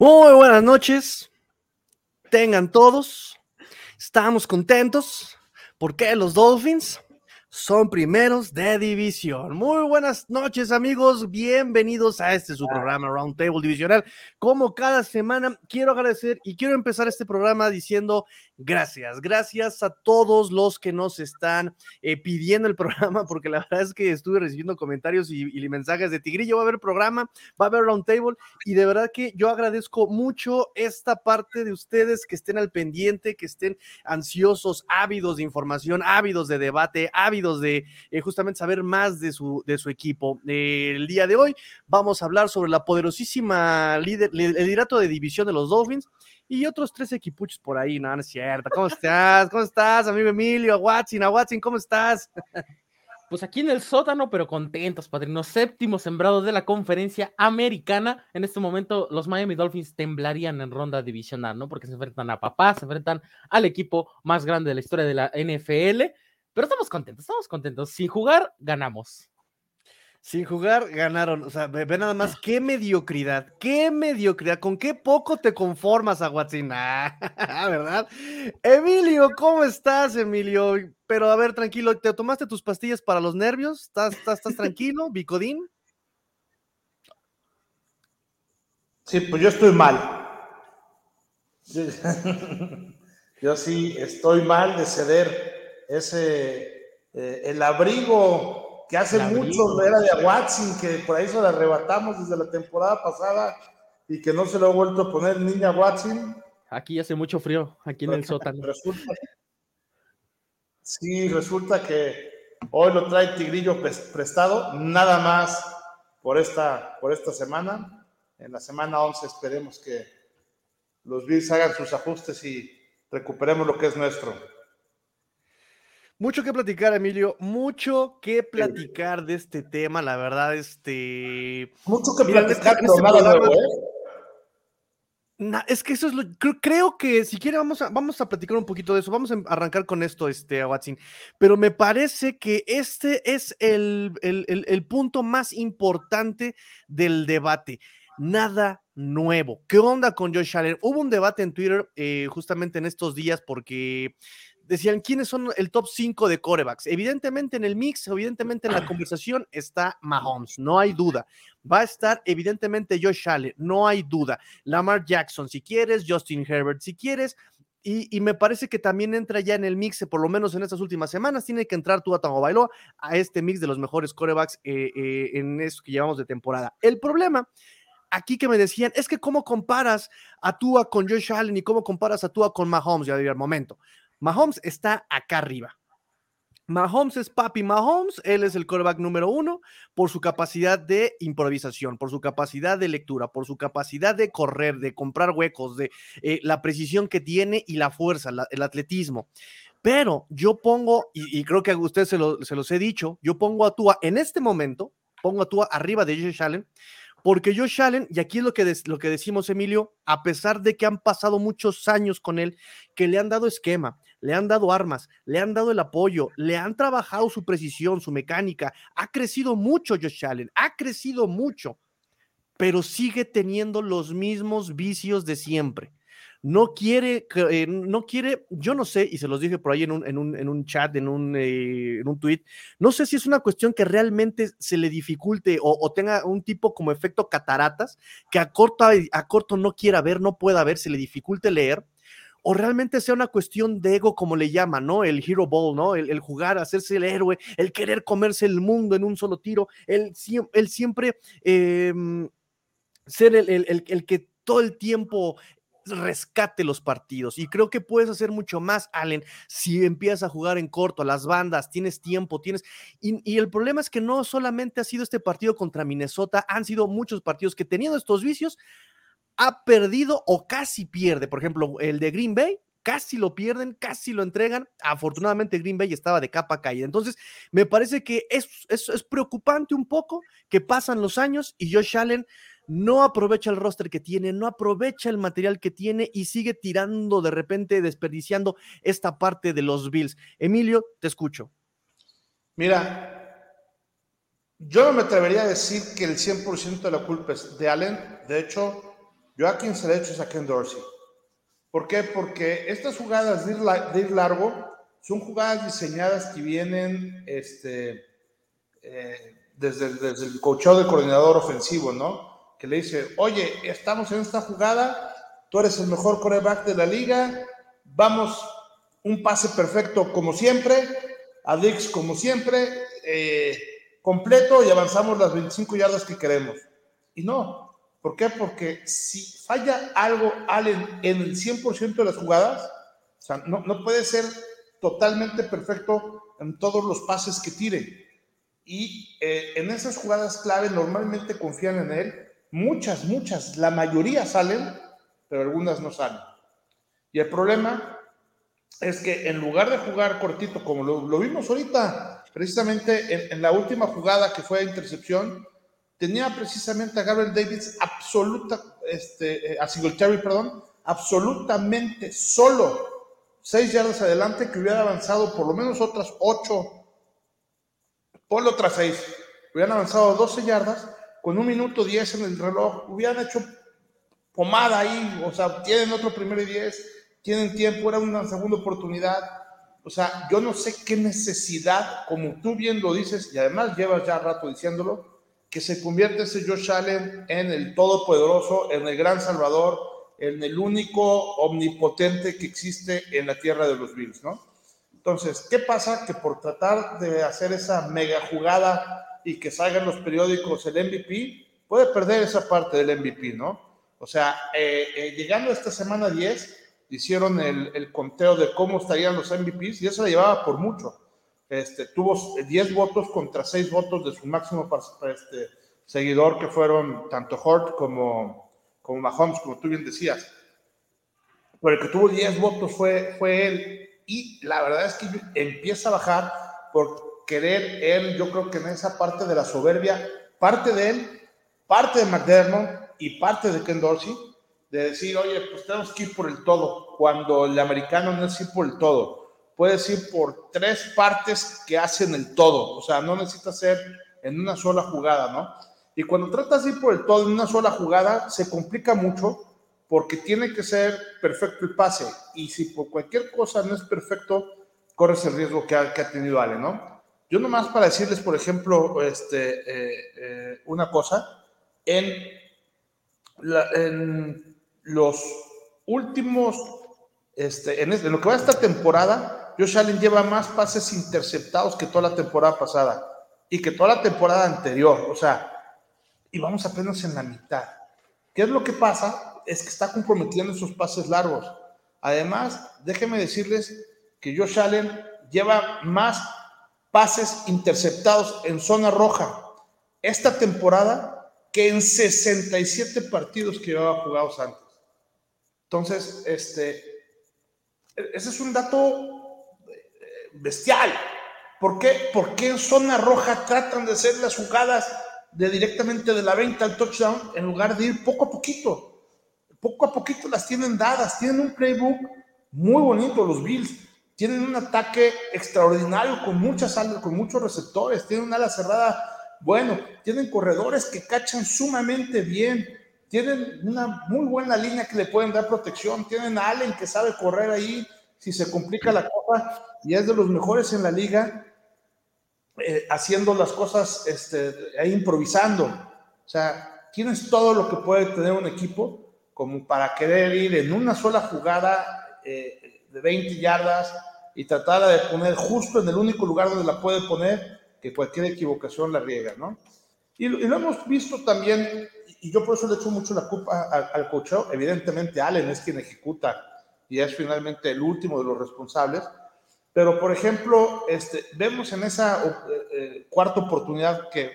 Muy buenas noches. Tengan todos. Estamos contentos porque los Dolphins son primeros de división. Muy buenas noches, amigos. Bienvenidos a este su programa Roundtable Divisional. Como cada semana, quiero agradecer y quiero empezar este programa diciendo gracias. Gracias a todos los que nos están eh, pidiendo el programa, porque la verdad es que estuve recibiendo comentarios y, mensajes de Tigrillo. Va a haber programa, va a haber Roundtable y de verdad que yo agradezco mucho esta parte de ustedes que estén al pendiente, que estén ansiosos, ávidos de información, ávidos de debate, ávidos de eh, justamente saber más de su, de su equipo. Eh, el día de hoy vamos a hablar sobre la poderosísima líder, liderato de división de los Dolphins y otros tres equipuchos por ahí, no, no es cierto. ¿Cómo estás? ¿Cómo estás, amigo Emilio? A Watson, a Watson, ¿cómo estás? Pues aquí en el sótano, pero contentos, padrinos. Séptimo sembrado de la conferencia americana. En este momento, los Miami Dolphins temblarían en ronda divisional, ¿no? Porque se enfrentan a papá, se enfrentan al equipo más grande de la historia de la NFL. Pero estamos contentos, estamos contentos. Sin jugar, ganamos. Sin jugar, ganaron. O sea, ve, nada más qué mediocridad, qué mediocridad, con qué poco te conformas, Aguatzina, ¿verdad? Emilio, ¿cómo estás, Emilio? Pero a ver, tranquilo, ¿te tomaste tus pastillas para los nervios? ¿Estás, estás, estás tranquilo, Bicodín? Sí, pues yo estoy mal. Yo sí estoy mal de ceder ese, eh, el abrigo que hace mucho era de Watson, que por ahí se lo arrebatamos desde la temporada pasada y que no se lo ha vuelto a poner niña Watson. Aquí hace mucho frío, aquí en el sótano. Resulta, sí, resulta que hoy lo trae Tigrillo prestado, nada más por esta, por esta semana. En la semana 11 esperemos que los Bills hagan sus ajustes y recuperemos lo que es nuestro. Mucho que platicar, Emilio, mucho que platicar de este tema, la verdad, este... Mucho que platicar, este, nada nuevo, ¿eh? es que eso es lo. Creo, que si quiere, vamos a, vamos a platicar un poquito de eso. Vamos a arrancar con esto, este, Watson. Pero me parece que este es el, el, punto más importante del debate. Nada nuevo. ¿Qué onda con Josh Allen? Hubo un debate en Twitter eh, justamente en estos días porque decían quiénes son el top 5 de corebacks. Evidentemente en el mix, evidentemente en la conversación está Mahomes, no hay duda. Va a estar evidentemente Josh Allen, no hay duda. Lamar Jackson, si quieres, Justin Herbert, si quieres. Y, me parece que también entra ya en el mix, por lo menos en estas últimas semanas, tiene que entrar Tua Bailoa a este mix de los mejores corebacks eh, eh, en eso que llevamos de temporada. El problema aquí que me decían, es que cómo comparas a Tua con Josh Allen y cómo comparas a Tua con Mahomes, ya diría, momento. Mahomes está acá arriba. Mahomes es papi Mahomes, él es el quarterback número uno por su capacidad de improvisación, por su capacidad de lectura, por su capacidad de correr, de comprar huecos, de eh, la precisión que tiene y la fuerza, el atletismo. Pero yo pongo, y, creo que a ustedes se, se, los he dicho, yo pongo a Tua en este momento, pongo a Tua arriba de Josh Allen, porque Josh Allen, y aquí es lo que, lo que decimos, Emilio, a pesar de que han pasado muchos años con él, que le han dado esquema, le han dado armas, le han dado el apoyo, le han trabajado su precisión, su mecánica. Ha crecido mucho Josh Allen, ha crecido mucho, pero sigue teniendo los mismos vicios de siempre. No quiere, eh, no quiere, yo no sé, y se los dije por ahí en un, en un, en un chat, en un, eh, en un tweet, no sé si es una cuestión que realmente se le dificulte o, tenga un tipo como efecto cataratas, que a corto, a corto no quiera ver, no pueda ver, se le dificulte leer, o realmente sea una cuestión de ego, como le llaman, ¿no? El hero ball, ¿no? El, jugar, hacerse el héroe, el querer comerse el mundo en un solo tiro, el, siempre em, ser el, el, que todo el tiempo rescate los partidos. Y creo que puedes hacer mucho más, Allen, si empiezas a jugar en corto, las bandas, tienes tiempo, tienes... Y, y, el problema es que no solamente ha sido este partido contra Minnesota, han sido muchos partidos que teniendo estos vicios ha perdido o casi pierde. Por ejemplo, el de Green Bay, casi lo pierden, casi lo entregan. Afortunadamente Green Bay estaba de capa caída. Entonces, me parece que es, es, preocupante un poco que pasan los años y Josh Allen no aprovecha el roster que tiene, no aprovecha el material que tiene y sigue tirando de repente, desperdiciando esta parte de los Bills. Emilio, te escucho. Mira, yo no me atrevería a decir que el 100% de la culpa es de Allen. De hecho, yo a quien se le he hecho es a Ken Dorsey. ¿Por qué? Porque estas jugadas de ir, largo son jugadas diseñadas que vienen este, eh, desde, desde, el coachado del coordinador ofensivo, ¿no? Que le dice, oye, estamos en esta jugada, tú eres el mejor coreback de la liga, vamos un pase perfecto como siempre, a Dix como siempre, eh, completo y avanzamos las 25 yardas que queremos. Y no, ¿Por qué? Porque si falla algo Allen en el 100% de las jugadas, o sea, no, no puede ser totalmente perfecto en todos los pases que tire. Y eh, en esas jugadas clave normalmente confían en él. Muchas, muchas, la mayoría salen, pero algunas no salen. Y el problema es que en lugar de jugar cortito, como lo, vimos ahorita, precisamente en, en, la última jugada que fue intercepción, tenía precisamente a Gabriel Davis absoluta, este, eh, a Singletary, perdón, absolutamente solo seis yardas adelante que hubiera avanzado por lo menos otras ocho, ponlo otras seis, hubieran avanzado 12 yardas con un minuto diez en el reloj, hubieran hecho pomada ahí, o sea, tienen otro primero y diez, tienen tiempo, era una segunda oportunidad. O sea, yo no sé qué necesidad, como tú bien lo dices, y además llevas ya rato diciéndolo, que se convierte ese Josh Allen en el todopoderoso, en el gran salvador, en el único omnipotente que existe en la tierra de los Bills, ¿no? Entonces, ¿qué pasa? Que por tratar de hacer esa mega jugada y que salgan los periódicos el MVP, puede perder esa parte del MVP, ¿no? O sea, eh, eh, llegando a esta semana 10, hicieron el, conteo de cómo estarían los MVPs y eso la llevaba por mucho. Este, tuvo 10 votos contra 6 votos de su máximo este, seguidor, que fueron tanto Hort como, como Mahomes, como tú bien decías. Pero el que tuvo 10 votos fue, fue él. Y la verdad es que empieza a bajar por querer él, yo creo que en esa parte de la soberbia, parte de él, parte de McDermott y parte de Ken Dorsey, de decir, oye, pues tenemos que ir por el todo, cuando el americano no es ir por el todo puedes ir por tres partes que hacen el todo, o sea, no necesitas ser en una sola jugada, ¿no? Y cuando tratas de ir por el todo en una sola jugada, se complica mucho porque tiene que ser perfecto el pase. Y si por cualquier cosa no es perfecto, corres el riesgo que ha, tenido Ale, ¿no? Yo nomás para decirles, por ejemplo, este, eh, eh, una cosa, en, los últimos, este, en, en lo que va esta temporada, Josh Allen lleva más pases interceptados que toda la temporada pasada y que toda la temporada anterior. O sea, y vamos apenas en la mitad. ¿Qué es lo que pasa? Es que está comprometiendo esos pases largos. Además, déjenme decirles que Josh Allen lleva más pases interceptados en zona roja esta temporada que en 67 partidos que llevaba jugados antes. Entonces, este, ese es un dato bestial. ¿Por qué? Porque en zona roja tratan de hacer las jugadas de directamente de la venta al touchdown en lugar de ir poco a poquito. Poco a poquito las tienen dadas, tienen un playbook muy bonito los Bills, tienen un ataque extraordinario con muchas alas, con muchos receptores, tienen una ala cerrada. Bueno, tienen corredores que cachan sumamente bien, tienen una muy buena línea que le pueden dar protección, tienen a Allen que sabe correr ahí, si se complica la cosa, y es de los mejores en la liga, eh, haciendo las cosas, este, ahí improvisando. O sea, tienes todo lo que puede tener un equipo como para querer ir en una sola jugada eh, de 20 yardas y tratar de poner justo en el único lugar donde la puede poner, que cualquier equivocación la riega, ¿no? Y, lo hemos visto también, y yo por eso le echo mucho la culpa al, al cocheo, evidentemente Allen es quien ejecuta y es finalmente el último de los responsables. Pero, por ejemplo, este, vemos en esa eh, eh, cuarta oportunidad que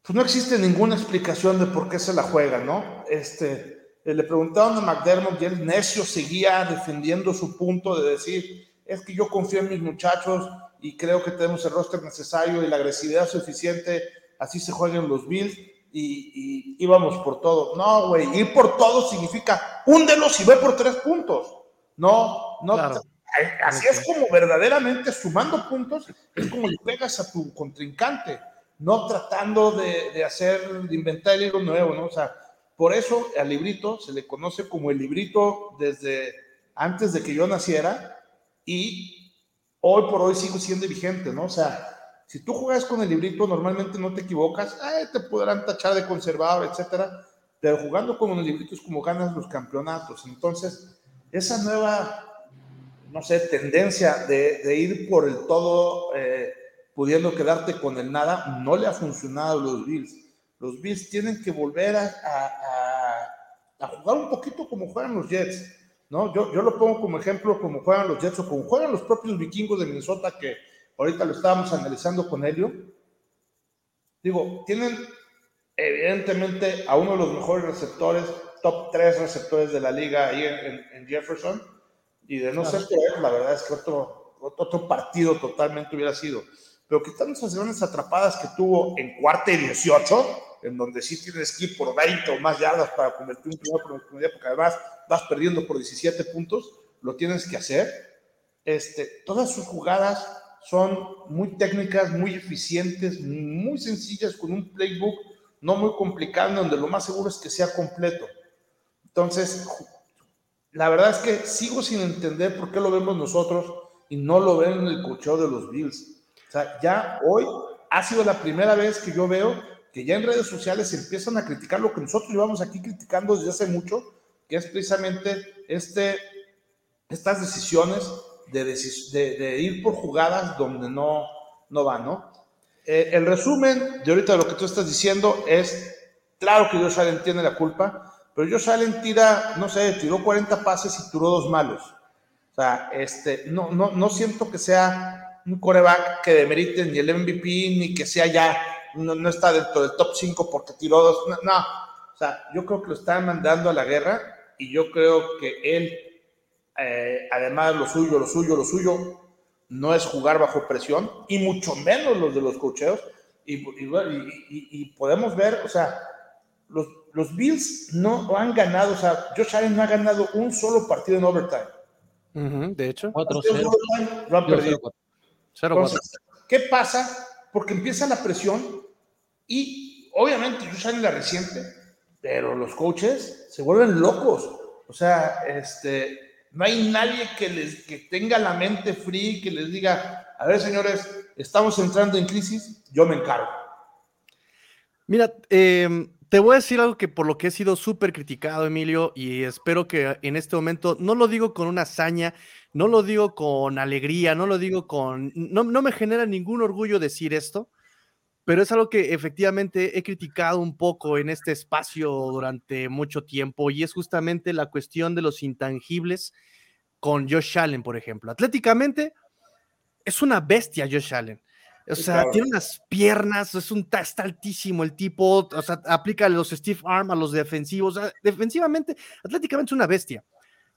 pues no existe ninguna explicación de por qué se la juega, ¿no? Este, eh, le preguntaron a McDermott y el necio seguía defendiendo su punto de decir, es que yo confío en mis muchachos y creo que tenemos el roster necesario y la agresividad suficiente, así se juegan los Bills y, íbamos por todo. No, güey, ir por todo significa húndelos y ve por tres puntos. No, no. Así es como verdaderamente sumando puntos, es como le pegas a tu contrincante, no tratando de, hacer, de inventar algo nuevo, ¿no? O sea, por eso al librito se le conoce como el librito desde antes de que yo naciera y hoy por hoy sigo siendo vigente, ¿no? O sea, si tú juegas con el librito, normalmente no te equivocas, te podrán tachar de conservador, etcétera, pero jugando con el librito es como ganas los campeonatos. Entonces, esa nueva, no sé, tendencia de, ir por el todo, eh, pudiendo quedarte con el nada, no le ha funcionado a los Bills. Los Bills tienen que volver a, jugar un poquito como juegan los Jets. ¿no? Yo, lo pongo como ejemplo como juegan los Jets o como juegan los propios vikingos de Minnesota que ahorita lo estábamos analizando con Helio, digo, tienen evidentemente a uno de los mejores receptores, top tres receptores de la liga ahí en, Jefferson, y de no ser la verdad es que otro, otro partido totalmente hubiera sido. Pero quitando esas grandes atrapadas que tuvo en cuarta y 18, en donde sí tienes que ir por 20 o más yardas para convertir un primer oportunidad, porque además vas perdiendo por 17 puntos, lo tienes que hacer. Este, todas sus jugadas son muy técnicas, muy eficientes, muy sencillas, con un playbook no muy complicado, donde lo más seguro es que sea completo. Entonces, la verdad es que sigo sin entender por qué lo vemos nosotros y no lo ven en el cocheo de los Bills. O sea, ya hoy ha sido la primera vez que yo veo que ya en redes sociales empiezan a criticar lo que nosotros llevamos aquí criticando desde hace mucho, que es precisamente este, estas decisiones de, de, ir por jugadas donde no, no van, ¿no? Eh, el resumen de ahorita de lo que tú estás diciendo es, claro que Josh Allen tiene la culpa, pero Josh Allen tira, no sé, tiró 40 pases y tiró dos malos. O sea, este, no, no, no siento que sea un coreback que demerite ni el MVP, ni que sea ya, no, no está dentro del top 5 porque tiró dos. No, o sea, yo creo que lo están mandando a la guerra y yo creo que él eh, además lo suyo, lo suyo, lo suyo no es jugar bajo presión y mucho menos los de los cocheos. Y, podemos ver, o sea, los, los, Bills no han ganado, o sea, Josh Allen no ha ganado un solo partido en overtime. de hecho, lo han perdido. ¿Qué pasa? Porque empieza la presión y obviamente Josh Allen la reciente, pero los coaches se vuelven locos. O sea, este, no hay nadie que, les, que tenga la mente fría y que les diga, a ver señores, estamos entrando en crisis, yo me encargo. Mira, em, te voy a decir algo que por lo que he sido súper criticado, Emilio, y espero que en este momento, no lo digo con una hazaña, no lo digo con alegría, no lo digo con, no, no me genera ningún orgullo decir esto, pero es algo que efectivamente he criticado un poco en este espacio durante mucho tiempo y es justamente la cuestión de los intangibles con Josh Allen, por ejemplo. Atléticamente es una bestia Josh Allen. O sea, tiene unas piernas, es un está altísimo el tipo, o sea, aplica los Steve Arm a los defensivos. defensivamente, atléticamente es una bestia.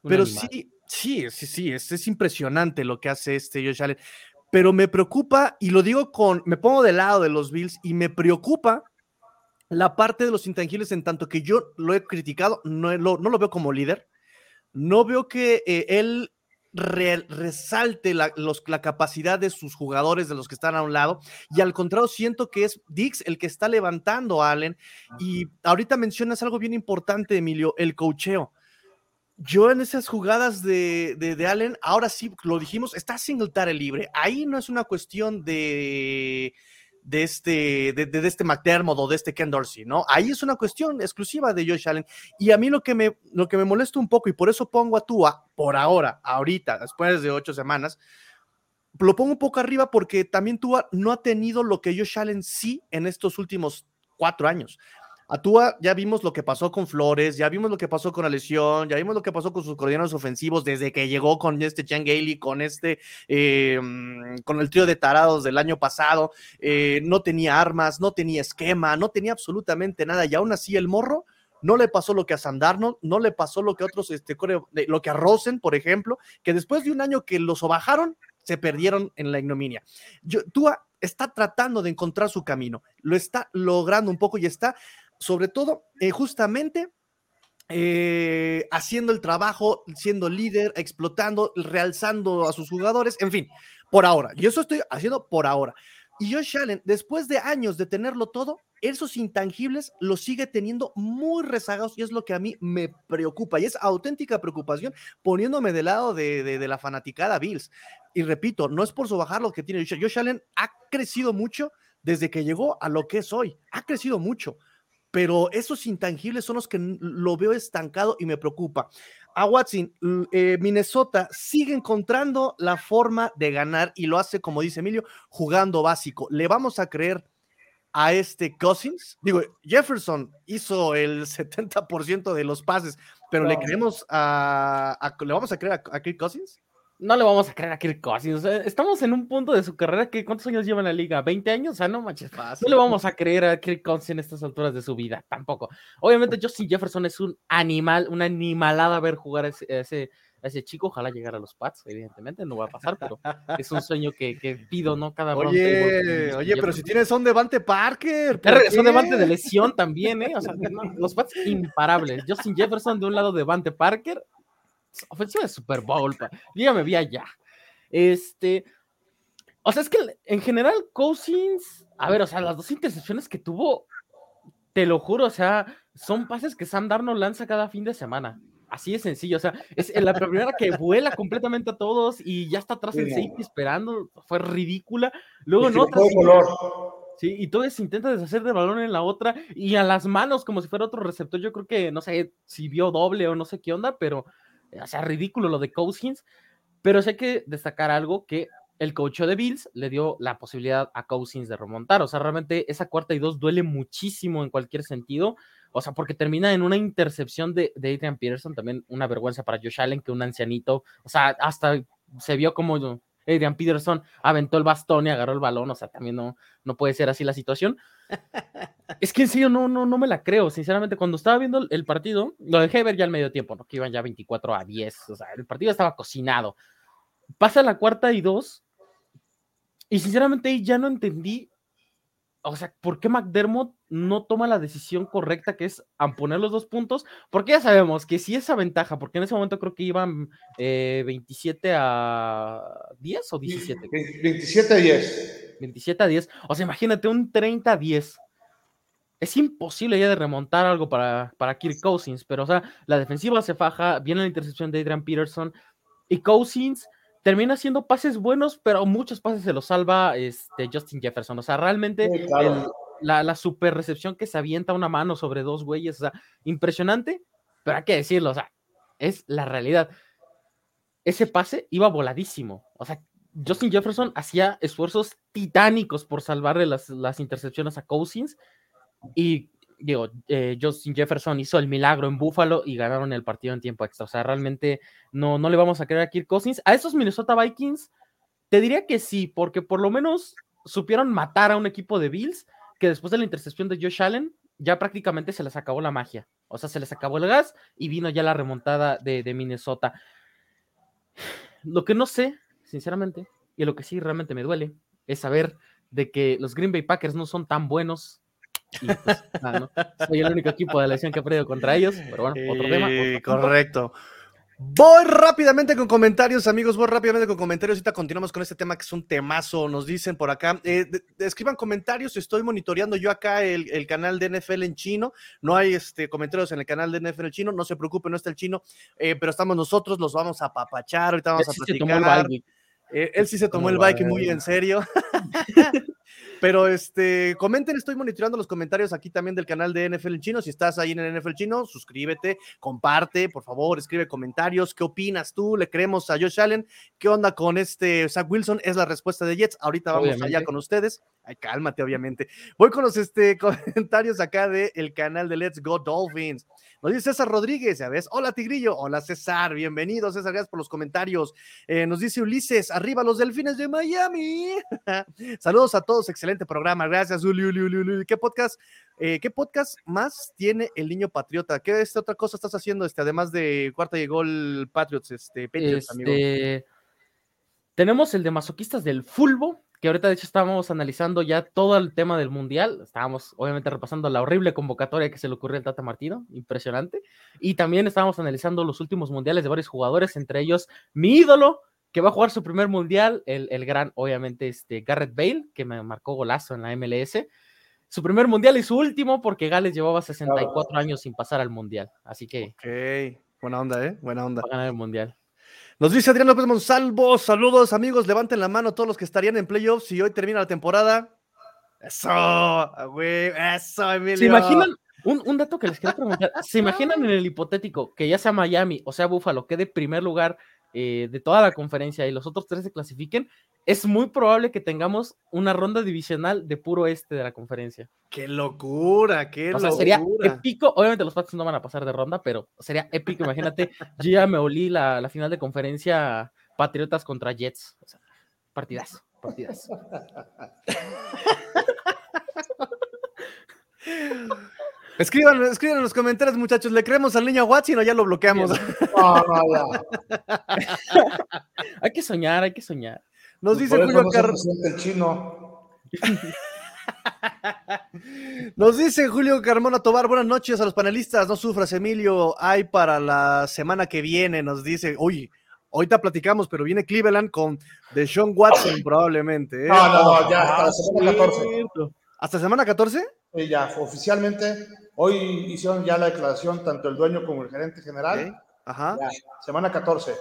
pero sí, sí, sí, sí, es, es, impresionante lo que hace este Josh Allen pero me preocupa, y lo digo con, me pongo del lado de los Bills y me preocupa la parte de los intangibles en tanto que yo lo he criticado, no lo, no lo veo como líder, no veo que eh, él resalte la, la, capacidad de sus jugadores, de los que están a un lado, y al contrario, siento que es Dix el que está levantando a Allen, y ahorita mencionas algo bien importante, Emilio, el cocheo. Yo en esas jugadas de, de, Allen, ahora sí lo dijimos, está Singletary libre. Ahí no es una cuestión de, de este, de, de, este McDermott o de este Ken Dorsey, ¿no? Ahí es una cuestión exclusiva de Josh Allen. Y a mí lo que me, lo que me molesta un poco, y por eso pongo a Tua por ahora, ahorita, después de ocho semanas, lo pongo un poco arriba porque también Tua no ha tenido lo que Josh Allen sí en estos últimos cuatro años. A Tua ya vimos lo que pasó con Flores, ya vimos lo que pasó con la lesión, ya vimos lo que pasó con sus coordinadores ofensivos desde que llegó con este Chan Gailey, con este, eh, mm, con el trío de tarados del año pasado. Eh, no tenía armas, no tenía esquema, no tenía absolutamente nada. Y aún así el morro no le pasó lo que a Sandarno, no le pasó lo que a otros, este, lo que a Rosen, por ejemplo, que después de un año que los bajaron, se perdieron en la ignominia. Tua está tratando de encontrar su camino, lo está logrando un poco y está sobre todo eh, justamente eh, haciendo el trabajo, siendo líder, explotando, realzando a sus jugadores, en fin, por ahora. Y eso estoy haciendo por ahora. Y Josh Allen, después de años de tenerlo todo, esos intangibles los sigue teniendo muy rezagados y es lo que a mí me preocupa y es auténtica preocupación poniéndome del lado de, la fanaticada Bills. Y repito, no es por bajar lo que tiene Josh Allen, ha crecido mucho desde que llegó a lo que es hoy, ha crecido mucho, pero esos intangibles son los que lo veo estancado y me preocupa. A Watson, eh, Minnesota sigue encontrando la forma de ganar y lo hace, como dice Emilio, jugando básico. ¿Le vamos a creer a este Cousins. Digo, Jefferson hizo el 70% de los pases, pero le creemos a, ¿Le vamos a creer a, Kirk Cousins? No le vamos a creer a Kirk Cousins. estamos en un punto de su carrera que ¿cuántos años lleva en la liga? ¿20 años? O sea, no manches. No le vamos a creer a Kirk Cousins en estas alturas de su vida, tampoco. Obviamente, Justin Jefferson es un animal, una animalada ver jugar ese ese chico, ojalá llegara a los Pats, evidentemente, no va a pasar, pero es un sueño que, pido, ¿no? Cada Oye, oye, pero si tienes son Devante Parker. Son Devante de lesión también, ¿eh? O sea, los Pats imparables. Justin Jefferson de un lado, Devante Parker, ofensiva de Super Bowl, pa. yo ya me vi allá. Este, o sea, es que en general, Cousins, a ver, o sea, las dos intercepciones que tuvo, te lo juro, o sea, son pases que Sam Darnold lanza cada fin de semana. Así de sencillo, o sea, es la primera que vuela completamente a todos y ya está atrás el safety esperando, fue ridícula. Luego no. Sí, y todo se intenta deshacer de balón en la otra y a las manos como si fuera otro receptor. Yo creo que no sé si vio doble o no sé qué onda, pero o sea, ridículo lo de Cousins. Pero sé que destacar algo que el coach de Bills le dio la posibilidad a Cousins de remontar. O sea, realmente esa cuarta y dos duele muchísimo en cualquier sentido. O sea, porque termina en una intercepción de, Adrian Peterson, también una vergüenza para Josh Allen, que un ancianito, o sea, hasta se vio como Adrian Peterson aventó el bastón y agarró el balón, o sea, también no, no puede ser así la situación. es que en serio no, no, no me la creo, sinceramente, cuando estaba viendo el partido, lo dejé ver ya al medio tiempo, ¿no? que iban ya 24 a 10, o sea, el partido estaba cocinado. Pasa la cuarta y dos, y sinceramente ya no entendí o sea, ¿por qué McDermott no toma la decisión correcta que es poner los dos puntos? Porque ya sabemos que si esa ventaja, porque en ese momento creo que iban 27 eh, a 10 o 17. 27 a 10. 27 a 10. O sea, imagínate un 30 a 10. Es imposible ya de remontar algo para, para Kirk Cousins, pero o sea, la defensiva se faja, viene la intercepción de Adrian Peterson y Cousins termina haciendo pases buenos, pero muchos pases se los salva este, Justin Jefferson. O sea, realmente la, super recepción que se avienta una mano sobre dos güeyes, o sea, impresionante, pero hay que decirlo, o sea, es la realidad. Ese pase iba voladísimo. O sea, Justin Jefferson hacía esfuerzos titánicos por salvarle las, las intercepciones a Cousins y digo, eh, Justin Jefferson hizo el milagro en Buffalo y ganaron el partido en tiempo extra. O sea, realmente no, no le vamos a creer a Kirk Cousins. A esos Minnesota Vikings, te diría que sí, porque por lo menos supieron matar a un equipo de Bills que después de la intercepción de Josh Allen ya prácticamente se les acabó la magia. O sea, se les acabó el gas y vino ya la remontada de, de Minnesota. Lo que no sé, sinceramente, y lo que sí realmente me duele, es saber de que los Green Bay Packers no son tan buenos pues, Soy el único equipo de la que ha perdido contra ellos, pero bueno, otro tema. correcto. Voy rápidamente con comentarios, amigos. Voy rápidamente con comentarios. Ahorita continuamos con este tema que es un temazo. Nos dicen por acá. Eh, escriban comentarios. Estoy monitoreando yo acá el, canal de NFL en chino. No hay este, comentarios en el canal de NFL en chino. No se preocupen, no está el chino. Eh, pero estamos nosotros. Los vamos a papachar. Ahorita vamos a platicar. Eh, él sí se tomó el bike muy en serio. Pero este, comenten, estoy monitoreando los comentarios aquí también del canal de NFL Chino. Si estás ahí en el NFL Chino, suscríbete, comparte, por favor, escribe comentarios. ¿Qué opinas tú? ¿Le creemos a Josh Allen? ¿Qué onda con este Zach Wilson? Es la respuesta de Jets. Ahorita vamos allá con ustedes. Ay, cálmate, obviamente. Voy con los este, comentarios acá del canal de Let's Go Dolphins. Nos dice César Rodríguez, ya ves. Hola, Tigrillo. Hola, César. Bienvenido, César. Gracias por los comentarios. Eh, nos dice Ulises, arriba los delfines de Miami. Saludos a todos. Excelente programa. Gracias, Uli, Uli, Uli, ¿Qué podcast, eh, ¿Qué podcast más tiene el niño patriota? ¿Qué otra cosa estás haciendo, este, además de cuarta y gol Patriots, este, Patriots? Este, tenemos el de masoquistas del Fulbo, que ahorita de hecho estábamos analizando ya todo el tema del mundial, estábamos obviamente repasando la horrible convocatoria que se le ocurrió al Tata Martino, impresionante, y también estábamos analizando los últimos mundiales de varios jugadores, entre ellos mi ídolo, que va a jugar su primer mundial, el, el gran, obviamente, este Garrett Bale, que me marcó golazo en la MLS. su primer mundial y su último porque Gales llevaba 64 años sin pasar al mundial. Así que. Ok, buena onda, ¿eh? Buena onda. Va a ganar el mundial. Nos dice Adrián López Monsalvo, saludos amigos, levanten la mano todos los que estarían en playoffs si hoy termina la temporada. Eso, güey, eso, Emilio. ¿Se imaginan? Un, un dato que les quiero preguntar, ¿se imaginan en el hipotético que ya sea Miami o sea Buffalo quede primer lugar eh, de toda la conferencia y los otros tres se clasifiquen, es muy probable que tengamos una ronda divisional de puro este de la conferencia. ¡Qué locura! ¡Qué o sea, locura! sería épico. Obviamente los Pats no van a pasar de ronda, pero sería épico. Imagínate, yo ya me olí la, la final de conferencia Patriotas contra Jets. O sea, partidazo, partidazo. Escriban, escriban en los comentarios, muchachos. ¿Le creemos al niño Watson o ya lo bloqueamos? No, no, ya. hay que soñar, hay que soñar. Nos Pues dice Julio no el chino. Nos dice Julio Carmona Tobar, buenas noches a los panelistas, no sufras Emilio, hay para la semana que viene, nos dice, uy, ahorita platicamos, pero viene Cleveland con Deshaun Watson probablemente. ¿eh? No, no, no, ya hasta Ah, la semana 14. cierto. ¿Hasta semana 14? Sí, ya, oficialmente, hoy hicieron ya la declaración tanto el dueño como el gerente general. Ajá. Ya, semana 14.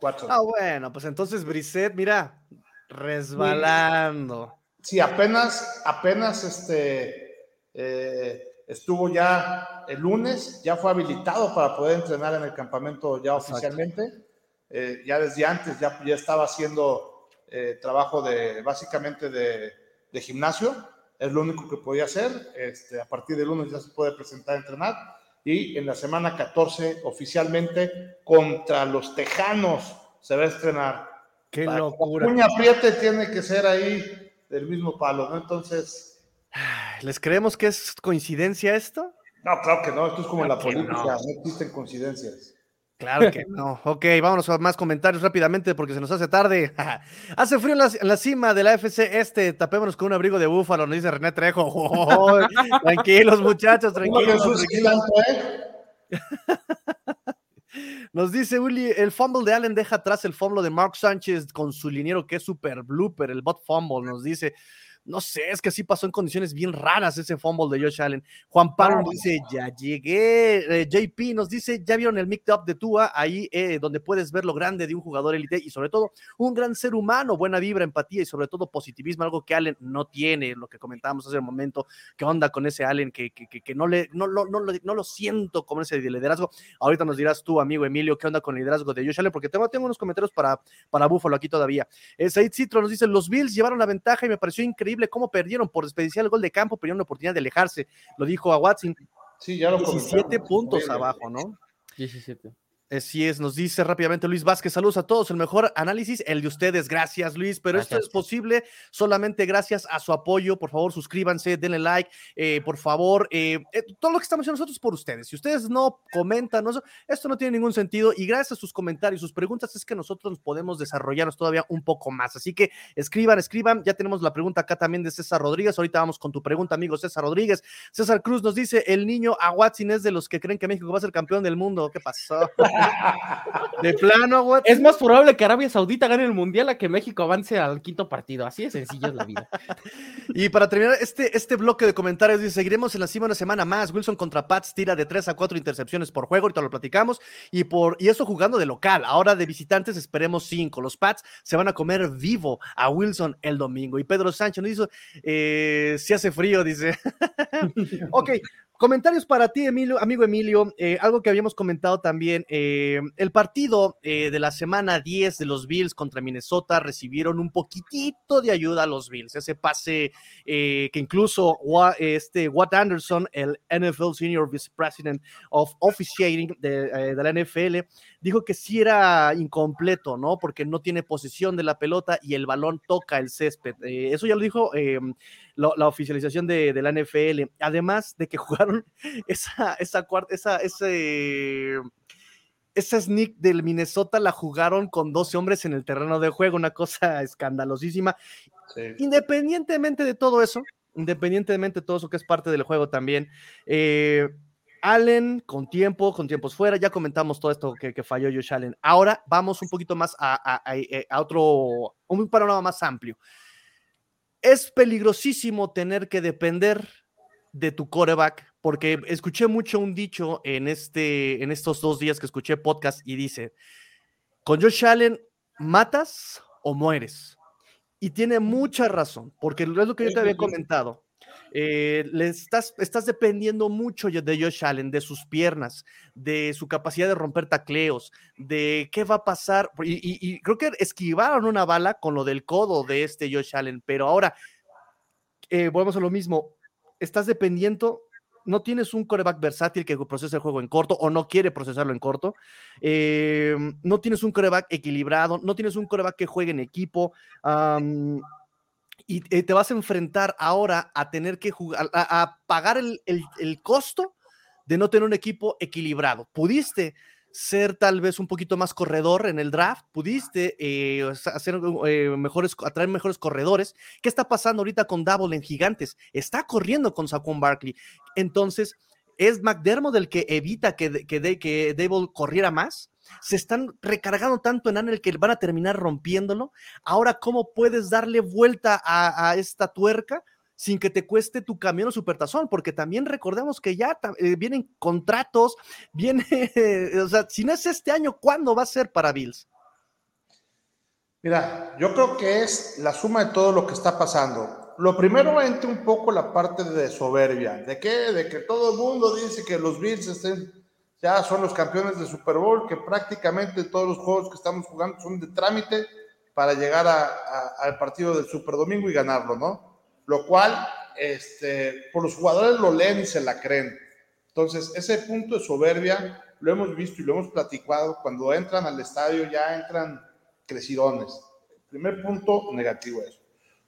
Cuatro. Ah, bueno, pues entonces Brissett, mira, resbalando. Sí, apenas, apenas este, eh, estuvo ya el lunes, ya fue habilitado para poder entrenar en el campamento ya Exacto. oficialmente. Eh, ya desde antes ya, ya estaba haciendo eh, trabajo de básicamente de, de gimnasio, es lo único que podía hacer. Este, a partir del lunes ya se puede presentar a entrenar y en la semana 14 oficialmente contra los Tejanos se va a estrenar. Qué Para locura. La puña apriete tiene que ser ahí del mismo palo, ¿no? Entonces, ¿Les creemos que es coincidencia esto? no, claro que no, esto es como en la política, no. no. existen coincidencias. Claro que no. Ok, vámonos a más comentarios rápidamente porque se nos hace tarde. hace frío en la, en la cima de la FC Este. Tapémonos con un abrigo de búfalo, nos dice René Trejo. Oh, tranquilos, muchachos, tranquilos. ¿eh? Nos dice Uli, el fumble de Allen deja atrás el fumble de Mark Sánchez con su liniero que es super blooper, el bot fumble, nos dice. No sé, es que sí pasó en condiciones bien raras ese fumble de Josh Allen. Juan Pablo nos dice, ya llegué. Eh, JP nos dice, ya vieron el mix up de Tua, ahí eh, donde puedes ver lo grande de un jugador élite y sobre todo un gran ser humano, buena vibra, empatía y sobre todo positivismo, algo que Allen no tiene, lo que comentábamos hace un momento, qué onda con ese Allen que, que, que- que no, le, no, no, no, lo- no lo siento como ese liderazgo. Ahorita nos dirás tú, amigo Emilio, qué onda con el liderazgo de Josh Allen, porque tengo, tengo unos comentarios para, para Búfalo aquí todavía. Eh, Said Citro nos dice, los Bills llevaron la ventaja y me pareció increíble cómo perdieron por desperdiciar el gol de campo, perdieron la oportunidad de alejarse. Lo dijo a Watson, Sí, ya lo 17 comentamos. puntos abajo, ¿no? 17. Así es, nos dice rápidamente Luis Vázquez, saludos a todos, el mejor análisis, el de ustedes, gracias Luis, pero esto es posible solamente gracias a su apoyo, por favor suscríbanse, denle like, eh, por favor, eh, eh, todo lo que estamos haciendo nosotros es por ustedes, si ustedes no comentan, no, esto no tiene ningún sentido y gracias a sus comentarios, sus preguntas es que nosotros nos podemos desarrollarnos todavía un poco más, así que escriban, escriban, ya tenemos la pregunta acá también de César Rodríguez, ahorita vamos con tu pregunta amigo César Rodríguez, César Cruz nos dice, el niño a Watson es de los que creen que México va a ser campeón del mundo, ¿qué pasó? De plano. Es más probable que Arabia Saudita gane el mundial a que México avance al quinto partido. Así de sencilla es la vida. Y para terminar este, este bloque de comentarios, dice, seguiremos en la cima una semana más. Wilson contra Pats tira de 3 a 4 intercepciones por juego, ahorita lo platicamos. Y, por, y eso jugando de local. Ahora de visitantes esperemos 5. Los Pats se van a comer vivo a Wilson el domingo. Y Pedro Sánchez nos dice, eh, si hace frío, dice. ok, Comentarios para ti, Emilio, amigo Emilio. eh, algo que habíamos comentado también. eh, el partido eh, de la semana 10 de los Bills contra Minnesota recibieron un poquitito de ayuda a los Bills. Ese pase eh, que incluso este Watt Anderson, el NFL Senior Vice President of Officiating de, eh, la NFL, dijo que sí era incompleto, ¿no? Porque no tiene posesión de la pelota y el balón toca el césped. Eh, eso ya lo dijo eh, la oficialización de, la NFL. Además de que jugaron esa, esa esa, ese, esa sneak del Minnesota la jugaron con 12 hombres en el terreno de juego, una cosa escandalosísima. Sí. Independientemente de todo eso, independientemente de todo eso que es parte del juego también, eh, Allen con tiempo, con tiempos fuera, ya comentamos todo esto que, que falló Josh Allen. Ahora vamos un poquito más a, a- a- a otro, un panorama más amplio. es peligrosísimo tener que depender de tu coreback, porque escuché mucho un dicho en, este, en estos dos días que escuché podcast y dice, con Josh Allen, ¿matas o mueres? Y tiene mucha razón, porque es lo que yo te había comentado. Eh, le estás, estás dependiendo mucho de Josh Allen, de sus piernas, de su capacidad de romper tacleos, de qué va a pasar. Y, creo que esquivaron una bala con lo del codo de este Josh Allen, pero ahora eh, volvemos a lo mismo. Estás dependiendo no tienes un coreback versátil que procese el juego en corto o no quiere procesarlo en corto, eh, no tienes un coreback equilibrado, no tienes un coreback que juegue en equipo, y eh, te vas a enfrentar ahora a tener que jugar, a, pagar el, costo de no tener un equipo equilibrado. Pudiste ser tal vez un poquito más corredor en el draft, pudiste eh, hacer eh, mejores, atraer mejores corredores. ¿Qué está pasando ahorita con Double en Gigantes? Está corriendo con Saquon Barkley. Entonces, ¿es McDermott el que evita que, que, que Dable corriera más? se están recargando tanto en el que van a terminar rompiéndolo. Ahora, ¿cómo puedes darle vuelta a, esta tuerca? Sin que te cueste tu camión o supertazón, porque también recordemos que ya eh, vienen contratos, viene, o sea, si no es este año, ¿cuándo va a ser para Bills? Mira, yo creo que es la suma de todo lo que está pasando. Lo primero entra un poco la parte de soberbia, de que, de que todo el mundo dice que los Bills estén ya son los campeones de Super Bowl, que prácticamente todos los juegos que estamos jugando son de trámite para llegar al partido del Super Domingo y ganarlo, ¿no? Lo cual, este, por los jugadores lo leen y se la creen. Entonces, ese punto de soberbia lo hemos visto y lo hemos platicado. Cuando entran al estadio ya entran crecidones. Primer punto negativo eso.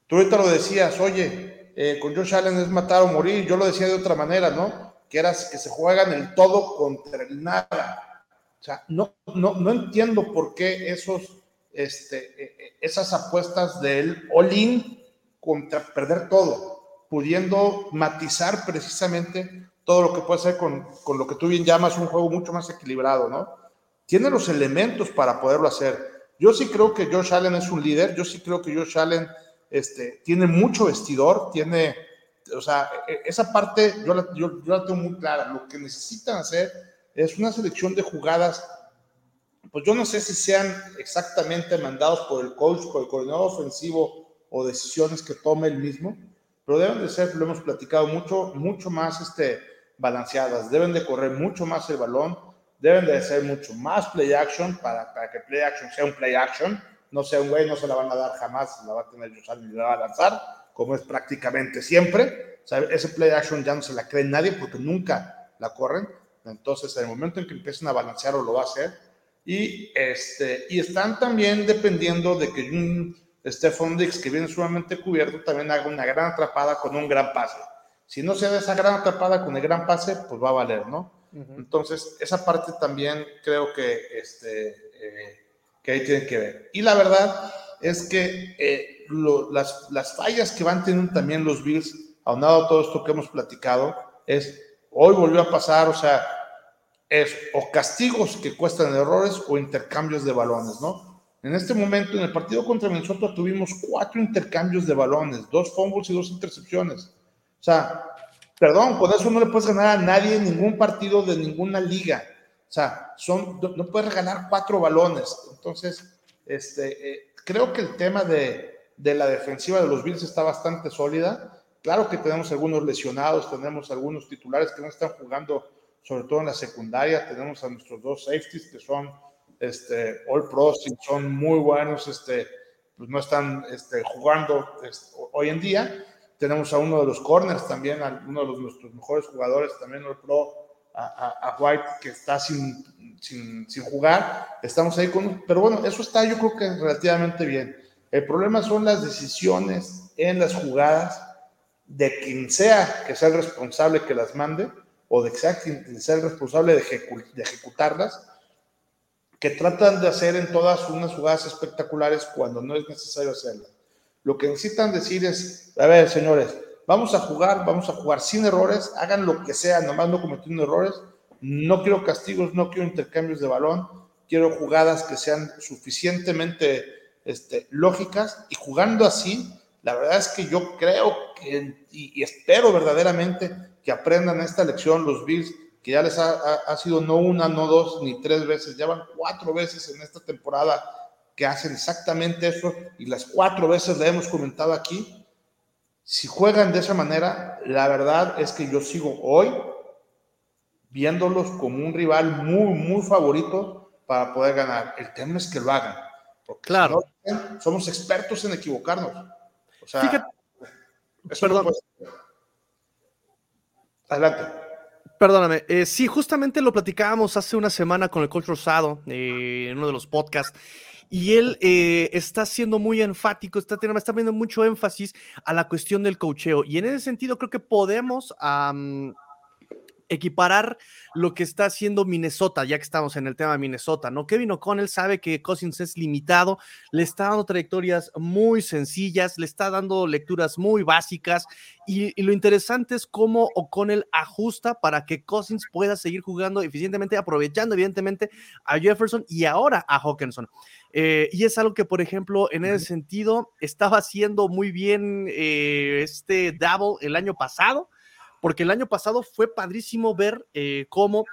Tú ahorita lo decías, oye, eh, con Josh Allen es matar o morir. Yo lo decía de otra manera, ¿no? que, era, que se juegan el todo contra el nada. O sea, no, no, no entiendo por qué esos, este, e, e, esas apuestas del all-in contra perder todo, pudiendo matizar precisamente todo lo que puede ser con, con, lo que tú bien llamas un juego mucho más equilibrado, ¿no? Tiene los elementos para poderlo hacer. Yo sí creo que Josh Allen es un líder, yo sí creo que Josh Allen este, tiene mucho vestidor, tiene o sea, e, esa parte yo la, yo, la tengo muy clara. Lo que necesitan hacer es una selección de jugadas, pues yo no sé si sean exactamente mandados por el coach, por el coordinador ofensivo o decisiones que tome él mismo, pero deben de ser, lo hemos platicado mucho, mucho más este, balanceadas, deben de correr mucho más el balón, deben de ser mucho más play action para, para que play action sea un play action, no sea un güey, no se la van a dar jamás, la va a tener Yosal ni la va a lanzar, como es prácticamente siempre. ese play action ya no se la cree nadie porque nunca la corren. Entonces, en el momento en que empiecen a balancear, lo va a hacer. Y, este, y están también dependiendo de que un Stephon Dix, que viene sumamente cubierto, también haga una gran atrapada con un gran pase. Si no se da esa gran atrapada con el gran pase, pues va a valer, ¿no? Entonces, esa parte también creo que, este, eh, que ahí tienen que ver. Y la verdad es que eh, las, las, fallas que van teniendo también los Bills, aunado a todo esto que hemos platicado, es hoy volvió a pasar, o sea, es o castigos que cuestan errores o intercambios de balones, ¿no? En este momento, en el partido contra Minnesota, tuvimos cuatro intercambios de balones, dos fumbles y dos intercepciones. O sea, perdón, con eso no le puedes ganar a nadie en ningún partido de ninguna liga. O sea, son, no puedes regalar cuatro balones. Entonces, este, eh, creo que el tema de, de la defensiva de los Bills está bastante sólida. Claro que tenemos algunos lesionados, tenemos algunos titulares que no están jugando, sobre todo en la secundaria. Tenemos a nuestros dos safeties que son este, All Pros y son muy buenos, este, pues no están este, jugando este, hoy en día. Tenemos a uno de los corners también, a uno de los, nuestros mejores jugadores, también All Pro, a, White, que está sin, sin, sin, jugar. Estamos ahí con. Pero bueno, eso está, yo creo que relativamente bien. El problema son las decisiones en las jugadas de quien sea que sea el responsable que las mande o de quien sea el responsable de, ejecutarlas, que tratan de hacer en todas unas jugadas espectaculares cuando no es necesario hacerlas. Lo que necesitan decir es, a ver, señores, vamos a jugar, vamos a jugar sin errores, hagan lo que sea, nomás no cometiendo errores, no quiero castigos, no quiero intercambios de balón, quiero jugadas que sean suficientemente este, lógicas y jugando así La verdad es que yo creo que, y, espero verdaderamente que aprendan esta lección los Bills, que ya les ha, sido no una, no dos, ni tres veces, ya van cuatro veces en esta temporada que hacen exactamente eso, y las cuatro veces le hemos comentado aquí. Si juegan de esa manera, la verdad es que yo sigo hoy viéndolos como un rival muy, muy favorito para poder ganar. El tema es que lo hagan. claro. somos expertos en equivocarnos. O sea, perdón. Adelante. Perdóname, eh, sí, justamente lo platicábamos hace una semana con el coach Rosado eh, en uno de los podcasts y él eh, está siendo muy enfático, está, está poniendo mucho énfasis a la cuestión del cocheo y en ese sentido creo que podemos equiparar lo que está haciendo Minnesota, ya que estamos en el tema de Minnesota, ¿no? Kevin O'Connell sabe que Cousins es limitado, le está dando trayectorias muy sencillas, le está dando lecturas muy básicas y, lo interesante es cómo O'Connell ajusta para que Cousins pueda seguir jugando eficientemente, aprovechando evidentemente a Jefferson y ahora a Hawkinson. Eh, y es algo que, por ejemplo, en ese sentido estaba haciendo muy bien eh, este Double el año pasado porque el año pasado fue padrísimo ver eh, cómo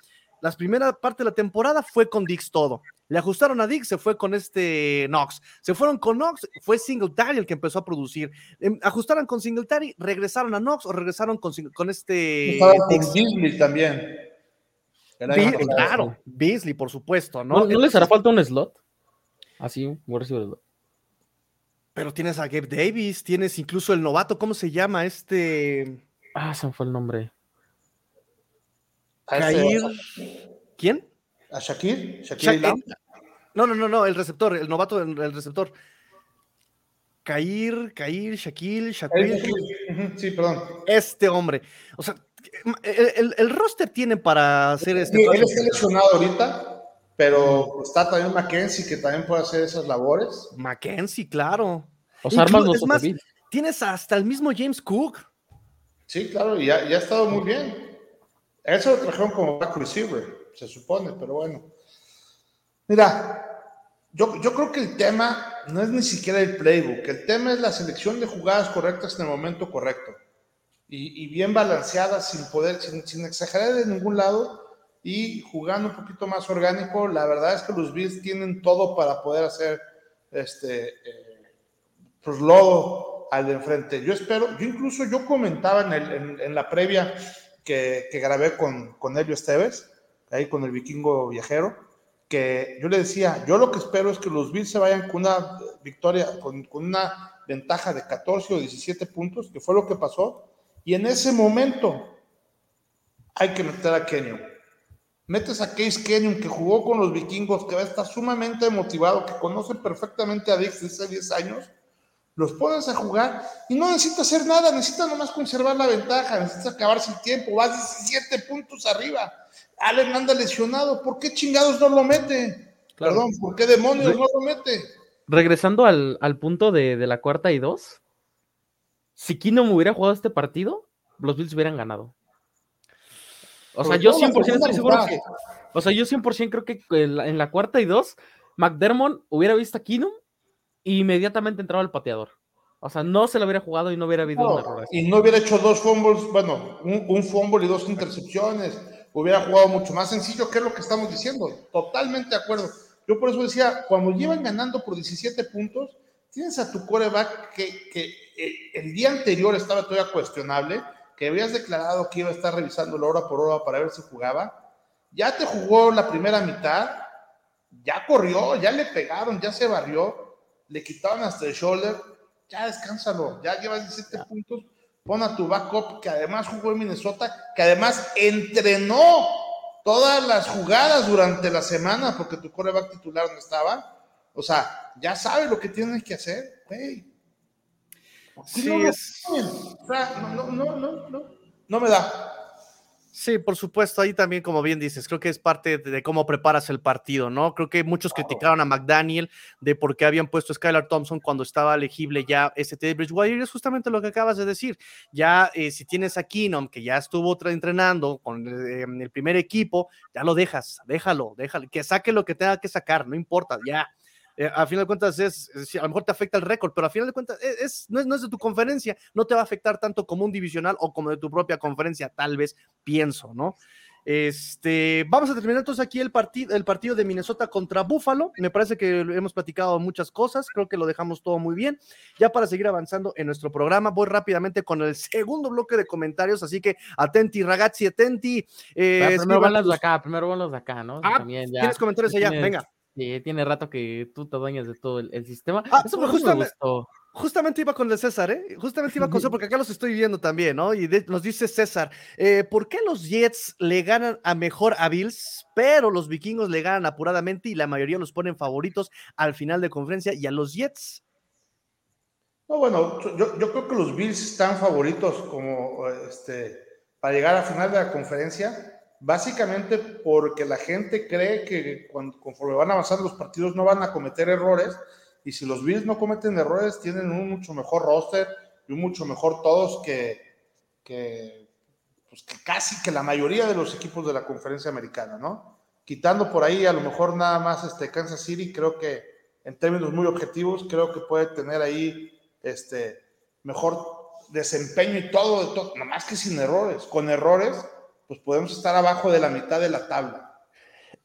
la primera parte de la temporada fue con Dix todo. Le ajustaron a Dix, se fue con este Knox. Se fueron con Knox, fue Singletary el que empezó a producir. Em, ajustaron con Singletary, regresaron a Knox o regresaron con, con este. Dix. Beasley también. claro, Beasley, por supuesto, ¿no? ¿No, les hará falta un slot? Así, un slot. Pero tienes a Gabe Davis, tienes incluso el novato, ¿cómo se llama? Este. Ah, se fue el nombre. ¿Quién? ¿A Shakir? ¿Shakir no, no, no, no, el receptor, el novato, el, receptor. Kair, Kair, Shaquille, Shaquille. Sí, perdón. Este hombre. O sea, el, roster tiene para hacer este. Sí, él está lesionado ahorita, pero está también Mackenzie que también puede hacer esas labores. Mackenzie, claro. Los armas no es más, tienes hasta el mismo James Cook. Sí, claro, y ya, ha estado muy bien. Eso lo trajeron como back receiver, se supone, pero bueno. Mira, yo, yo creo que el tema no es ni siquiera el playbook, el tema es la selección de jugadas correctas en el momento correcto. Y, bien balanceadas, sin poder, sin, exagerar de ningún lado y jugando un poquito más orgánico. La verdad es que los Bills tienen todo para poder hacer este, eh, pues lodo al de enfrente. Yo espero, yo incluso yo comentaba en, la previa que, que, grabé con, con Elio Esteves, ahí con el vikingo viajero, que yo le decía, yo lo que espero es que los Bills se vayan con una victoria, con, con una ventaja de 14 o 17 puntos, que fue lo que pasó, y en ese momento hay que meter a Kenyon. Metes a Case Kenyon, que jugó con los vikingos, que va a estar sumamente motivado, que conoce perfectamente a Dix desde hace 10 años, los pones a jugar y no necesita hacer nada, necesita nomás conservar la ventaja, necesita acabarse el tiempo, vas 17 puntos arriba. Allen anda lesionado, ¿por qué chingados no lo mete? Perdón, ¿por qué demonios no lo mete? Regresando al, punto de, la cuarta y dos, si Kino hubiera jugado este partido, los Bills hubieran ganado. O sea, yo 100% estoy seguro que. O sea, yo 100% creo que en la, cuarta y dos, McDermott hubiera visto a Kino inmediatamente entraba el pateador. O sea, no se lo hubiera jugado y no hubiera habido un error. Y no hubiera hecho dos fumbles, bueno, un, fumble y dos intercepciones. Hubiera jugado mucho más sencillo, que es lo que estamos diciendo. Totalmente de acuerdo. Yo por eso decía, cuando llevan ganando por 17 puntos, tienes a tu coreback que, que eh, el día anterior estaba todavía cuestionable, que habías declarado que iba a estar revisando hora por hora para ver si jugaba. Ya te jugó la primera mitad, ya corrió, ya le pegaron, ya se barrió le quitaban hasta el shoulder, ya descánsalo, ya llevas 17 puntos, pon a tu backup que además jugó en Minnesota, que además entrenó todas las jugadas durante la semana porque tu coreback titular no estaba. O sea, ya sabe lo que tienes que hacer, güey. Sí, es... O sea, no, no, no, no, no me da. Sí, por supuesto, ahí también, como bien dices, creo que es parte de cómo preparas el partido, ¿no? Creo que muchos criticaron a McDaniel de por qué habían puesto a Skylar Thompson cuando estaba elegible ya ese Teddy Bridgewater, y es justamente lo que acabas de decir. Ya, eh, si tienes a Keenum, que ya estuvo entrenando con eh, el primer equipo, ya lo dejas, déjalo, déjalo, que saque lo que tenga que sacar, no importa, ya Eh, a final de cuentas es, a lo mejor te afecta el récord, pero a final de cuentas e, es, no, es, no es de tu conferencia, no te va a afectar tanto como un divisional o como de tu propia conferencia, tal vez pienso, ¿no? Este, vamos a terminar entonces aquí el, partido el partido de Minnesota contra Buffalo. Me parece que hemos platicado muchas cosas, creo que lo dejamos todo muy bien. Ya para seguir avanzando en nuestro programa, voy rápidamente con el segundo bloque de comentarios, así que atenti, ragazzi, atenti. Eh, primero van los de acá, primero van los de acá, ¿no? Ah, También ya, tienes comentarios allá, venga. Sí, tiene rato que tú te dueñas de todo el, sistema. Ah, Eso me gustó justamente iba con el César, ¿eh? Justamente iba con César, porque acá los estoy viendo también, ¿no? Y nos dice César, eh, ¿por qué los Jets le ganan a mejor a Bills, pero los vikingos le ganan apuradamente y la mayoría los ponen favoritos al final de conferencia y a los Jets? No, bueno, yo, creo que los Bills están favoritos como este, para llegar a final de la conferencia, básicamente porque la gente cree que conforme van avanzando los partidos no van a cometer errores y si los Bills no cometen errores, tienen un mucho mejor roster y un mucho mejor todos que, pues, que, casi que la mayoría de los equipos de la conferencia americana, ¿no? Quitando por ahí a lo mejor nada más este Kansas City, creo que en términos muy objetivos, creo que puede tener ahí este mejor desempeño y todo, de todo, nada más que sin errores. Con errores, pues podemos estar abajo de la mitad de la tabla.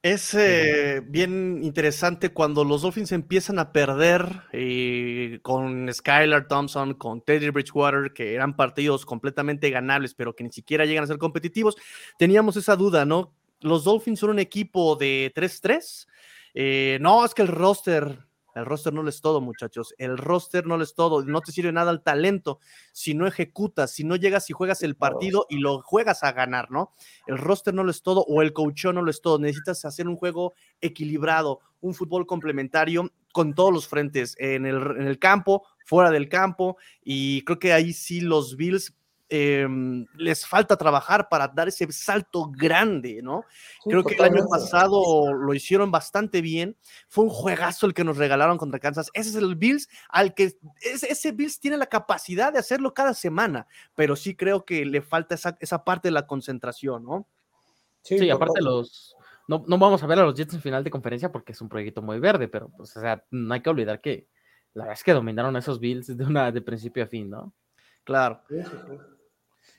Es eh, bien interesante cuando los Dolphins empiezan a perder eh, con Skylar Thompson, con Teddy Bridgewater, que eran partidos completamente ganables, pero que ni siquiera llegan a ser competitivos. Teníamos esa duda, ¿no? Los Dolphins son un equipo de 3-3. Eh, no, es que el roster el roster no es todo, muchachos. El roster no es todo. No te sirve nada el talento si no ejecutas, si no llegas y juegas el partido y lo juegas a ganar, ¿no? El roster no es todo o el coach no lo es todo. Necesitas hacer un juego equilibrado, un fútbol complementario con todos los frentes, en el, en el campo, fuera del campo. Y creo que ahí sí los Bills Em, les falta trabajar para dar ese salto grande, ¿no? Creo que el año pasado lo hicieron bastante bien. Fue un juegazo el que nos regalaron contra Kansas. Ese es el Bills al que ese, Bills tiene la capacidad de hacerlo cada semana, pero sí creo que le falta esa, esa parte de la concentración, ¿no? Sí, aparte los no, no, vamos a ver a los Jets en final de conferencia porque es un proyecto muy verde, pero pues, o sea, no hay que olvidar que la verdad es que dominaron a esos Bills de una de principio a fin, ¿no? Claro.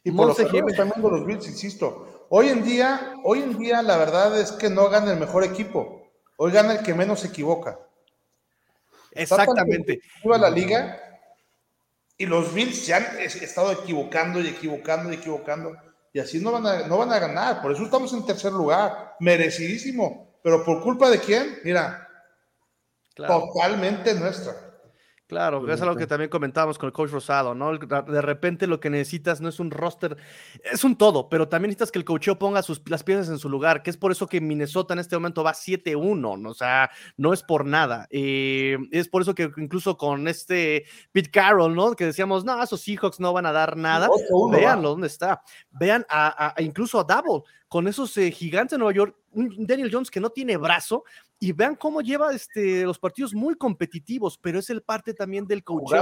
Y por los también los Bills, insisto. Hoy en día, hoy en día la verdad es que no gana el mejor equipo. Hoy gana el que menos se equivoca. Exactamente. a la liga y los Bills se han estado equivocando y equivocando y equivocando. Y así no van, a, no van a ganar. Por eso estamos en tercer lugar. Merecidísimo. Pero por culpa de quién? Mira, totalmente nuestra. Claro, es algo que también comentábamos con el coach Rosado, ¿no? De repente lo que necesitas no es un roster, es un todo, pero también necesitas que el coach ponga sus, las piezas en su lugar, que es por eso que Minnesota en este momento va 7-1, ¿no? o sea, no es por nada. Eh, es por eso que incluso con este Pete Carroll, ¿no? Que decíamos, no, esos Seahawks no van a dar nada. Veanlo, ¿dónde está? Vean a, incluso a Double, con esos eh, gigantes de Nueva York, un Daniel Jones que no tiene brazo, y vean cómo lleva este, los partidos muy competitivos, pero es el parte también del coaching.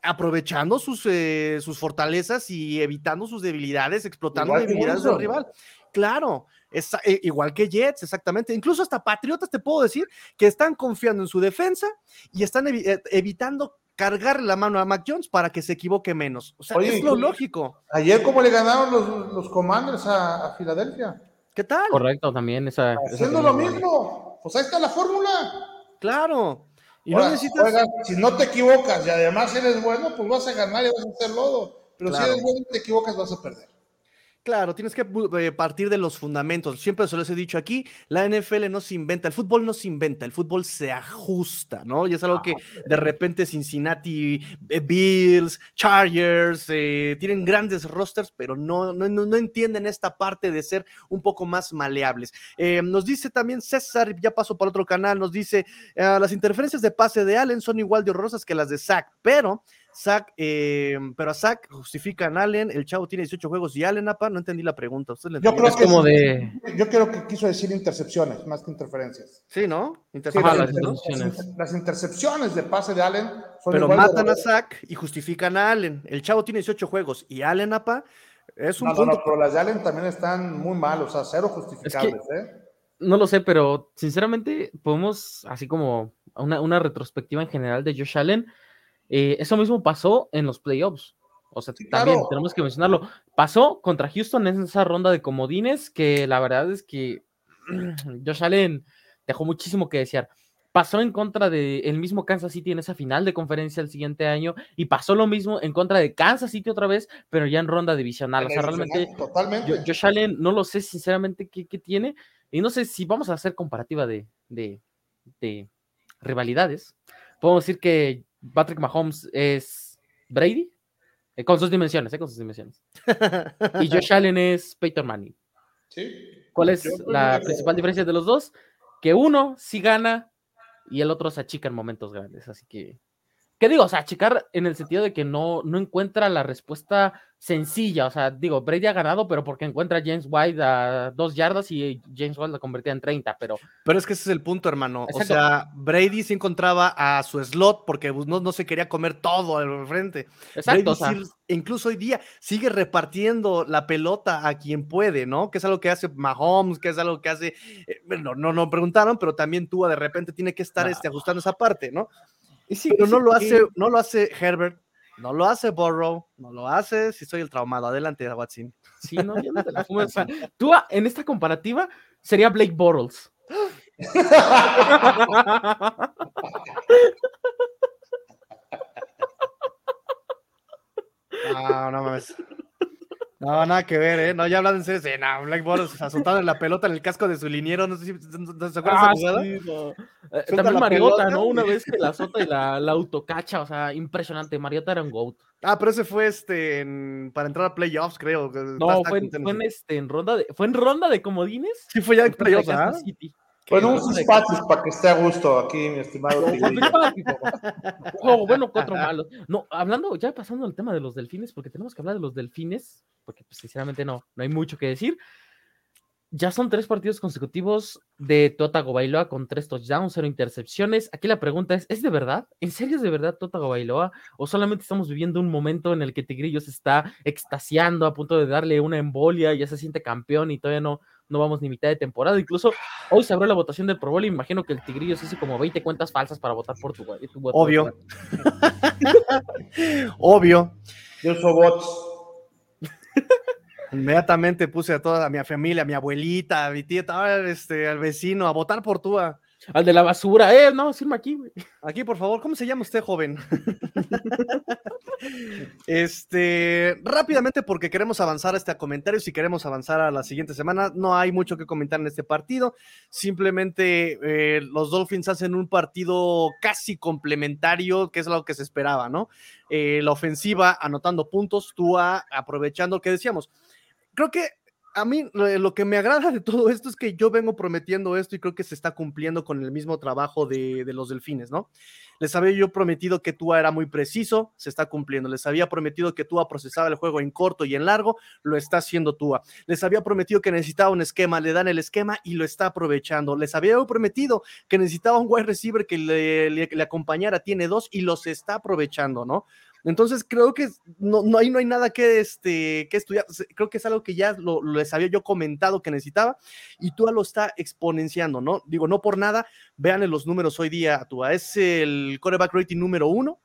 Aprovechando sus, eh, sus fortalezas y evitando sus debilidades, explotando debilidades del rival. Claro, es, eh, igual que Jets, exactamente. Incluso hasta Patriotas te puedo decir que están confiando en su defensa y están eh, evitando cargar la mano a Mac Jones para que se equivoque menos. O sea, es lo lógico. Ayer, ¿cómo le ganaron los, los Commanders a Filadelfia? ¿Qué tal? Correcto, también esa. Haciendo lo mismo. Pues ahí está la fórmula. Claro. Y no necesitas. si no te equivocas y además eres bueno, pues vas a ganar y vas a hacer lodo. Pero si eres bueno y te equivocas, vas a perder. Claro, tienes que eh, partir de los fundamentos. Siempre se les he dicho aquí, la NFL no se inventa, el fútbol no se inventa, el fútbol se ajusta, ¿no? Y es algo que de repente Cincinnati, eh, Bills, Chargers, eh, tienen grandes rosters, pero no, no, no, entienden esta parte de ser un poco más maleables. nos dice también César, ya pasó por otro canal, nos dice, las interferencias de pase de Allen son igual de horrorosas que las de Zach, pero Zach, eh, pero a Zach justifican Allen, el chavo tiene 18 juegos y Allen, apa, no entendí la pregunta. yo creo que como de... Yo creo que quiso decir intercepciones más que interferencias. Sí, ¿no? Intercepciones, las, intercepciones de pase de Allen son Pero matan a Zach y justifican a Allen. El chavo tiene 18 juegos y Allen, apa, es un no, punto. No, pero las de Allen también están muy mal, o sea, cero justificables, ¿eh? no lo sé, pero sinceramente podemos, así como una, retrospectiva en general de Josh Allen, eh, eso mismo pasó en los playoffs. O sea, también tenemos que mencionarlo. Pasó contra Houston en esa ronda de comodines que la verdad es que Josh Allen dejó muchísimo que desear. Pasó en contra de el mismo Kansas City en esa final de conferencia el siguiente año y pasó lo mismo en contra de Kansas City otra vez, pero ya en ronda divisional. o sea, realmente totalmente. Josh Allen no lo sé sinceramente qué, tiene y no sé si vamos a hacer comparativa de, de, de rivalidades. Podemos decir que Patrick Mahomes es Brady, eh, con sus dimensiones, eh, con sus dimensiones. y Josh Allen es Peyton Manning. ¿Cuál es la principal diferencia de los dos? Que uno sí gana y el otro se achica en momentos grandes. Así que ¿Qué digo? O sea, checar en el sentido de que no, no encuentra la respuesta sencilla. O sea, digo, Brady ha ganado, pero porque encuentra a James White a dos yardas y James White la convertía en 30, pero... Pero es que ese es el punto, hermano. O sea, Brady se encontraba a su slot porque pues, no, no se quería comer todo al frente. Exacto. incluso hoy día sigue repartiendo la pelota a quien puede, ¿no? Que es algo que hace Mahomes, que es algo que hace... Eh, no, no, no preguntaron, pero también tú de repente tiene que estar este, ajustando esa parte, ¿no? Pero no lo hace, no lo hace Herbert, no lo hace Burrow, no lo hace si soy el traumado. Adelante, Watson. Sí, no, yo no te la tú en esta comparativa sería Blake Bortles. no, no mames. No, nada que ver, ¿eh? No, ya hablan en serio. Sí, no, Black se azotaron la pelota en el casco de su liniero. No sé si se acuerdan ah, esa jugada. Sí, no. eh, también Mariota, ¿no? Una vez que la azota y la, la, autocacha. O sea, impresionante. Mariota era un GOAT. Ah, pero ese fue este en, para entrar a playoffs, creo. No, fue, en, fue en, este, en ronda de, ¿Fue en ronda de comodines? Sí, fue ya en playoffs, ¿ah? Bueno, unos espacios para que esté a gusto aquí, mi estimado. bueno, cuatro malos. No, hablando, ya pasando al tema de los delfines, porque tenemos que hablar de los delfines, porque pues, sinceramente no, no hay mucho que decir. Ya son tres partidos consecutivos de Tota Gobailoa con tres touchdowns, cero intercepciones. Aquí la pregunta es, ¿es de verdad? ¿En serio es de verdad Tota Gobailoa? ¿O solamente estamos viviendo un momento en el que Tigrillo se está extasiando a punto de darle una embolia, y ya se siente campeón y todavía no, no vamos ni mitad de temporada. Incluso hoy se abrió la votación del Pro Bowl y imagino que el Tigrillo se hizo como 20 cuentas falsas para votar por tu, tu Obvio. Obvio. Yo soy bots. Inmediatamente puse a toda mi familia, a mi abuelita, a mi tía, este, al vecino, a votar por tú. Al de la basura, eh, no, firma aquí, güey. Aquí, por favor, ¿cómo se llama usted, joven? este, rápidamente, porque queremos avanzar a este comentario, si queremos avanzar a la siguiente semana, no hay mucho que comentar en este partido. Simplemente eh, los Dolphins hacen un partido casi complementario, que es lo que se esperaba, ¿no? Eh, la ofensiva anotando puntos, tú aprovechando lo que decíamos. Creo que a mí lo que me agrada de todo esto es que yo vengo prometiendo esto y creo que se está cumpliendo con el mismo trabajo de, los delfines, ¿no? Les había yo prometido que Tua era muy preciso, se está cumpliendo. Les había prometido que Tua procesaba el juego en corto y en largo, lo está haciendo Tua. Les había prometido que necesitaba un esquema, le dan el esquema y lo está aprovechando. Les había prometido que necesitaba un wide receiver que le, le acompañara, tiene dos y los está aprovechando, ¿no? Entonces creo que no, no, hay, no hay nada que, este, que estudiar. Creo que es algo que ya lo, les había yo comentado que necesitaba y Tua lo está exponenciando, ¿no? Digo, no por nada, vean los números hoy día, Tua es el coreback rating número uno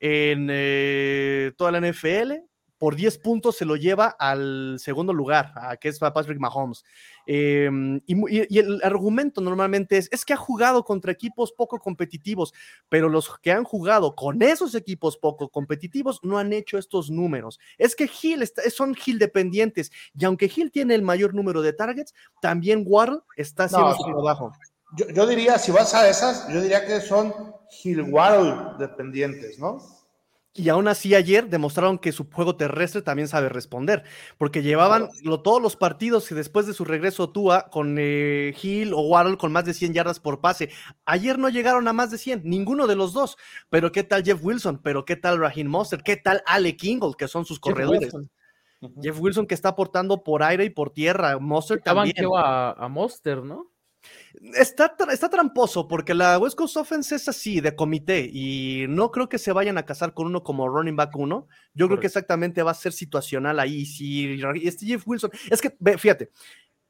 en eh, toda la NFL por 10 puntos se lo lleva al segundo lugar, a, que es Patrick Mahomes. Em, y, el argumento normalmente es, es que ha jugado contra equipos poco competitivos, pero los que han jugado con esos equipos poco competitivos no han hecho estos números. Es que Hill son Hill dependientes, y aunque Hill tiene el mayor número de targets, también Waddle está haciendo su trabajo. Yo, yo, diría, si vas a esas, yo diría que son Hill Waddle dependientes, ¿no? Y aún así ayer demostraron que su juego terrestre también sabe responder, porque llevaban todos los partidos y después de su regreso Tua con eh, Hill o Waddle con más de 100 yardas por pase. Ayer no llegaron a más de 100, ninguno de los dos. Pero ¿qué tal Jeff Wilson? ¿Pero qué tal Raheem Monster? ¿Qué tal Ale Kingle, que son sus corredores? Jeff Wilson que está aportando por aire y por tierra. Monster también. a, a Monster, ¿no? Está, está tramposo porque la West Coast Offense es así, de comité, y no creo que se vayan a casar con uno como running back uno. Yo creo que exactamente va a ser situacional ahí. Si este Jeff Wilson, es que, fíjate,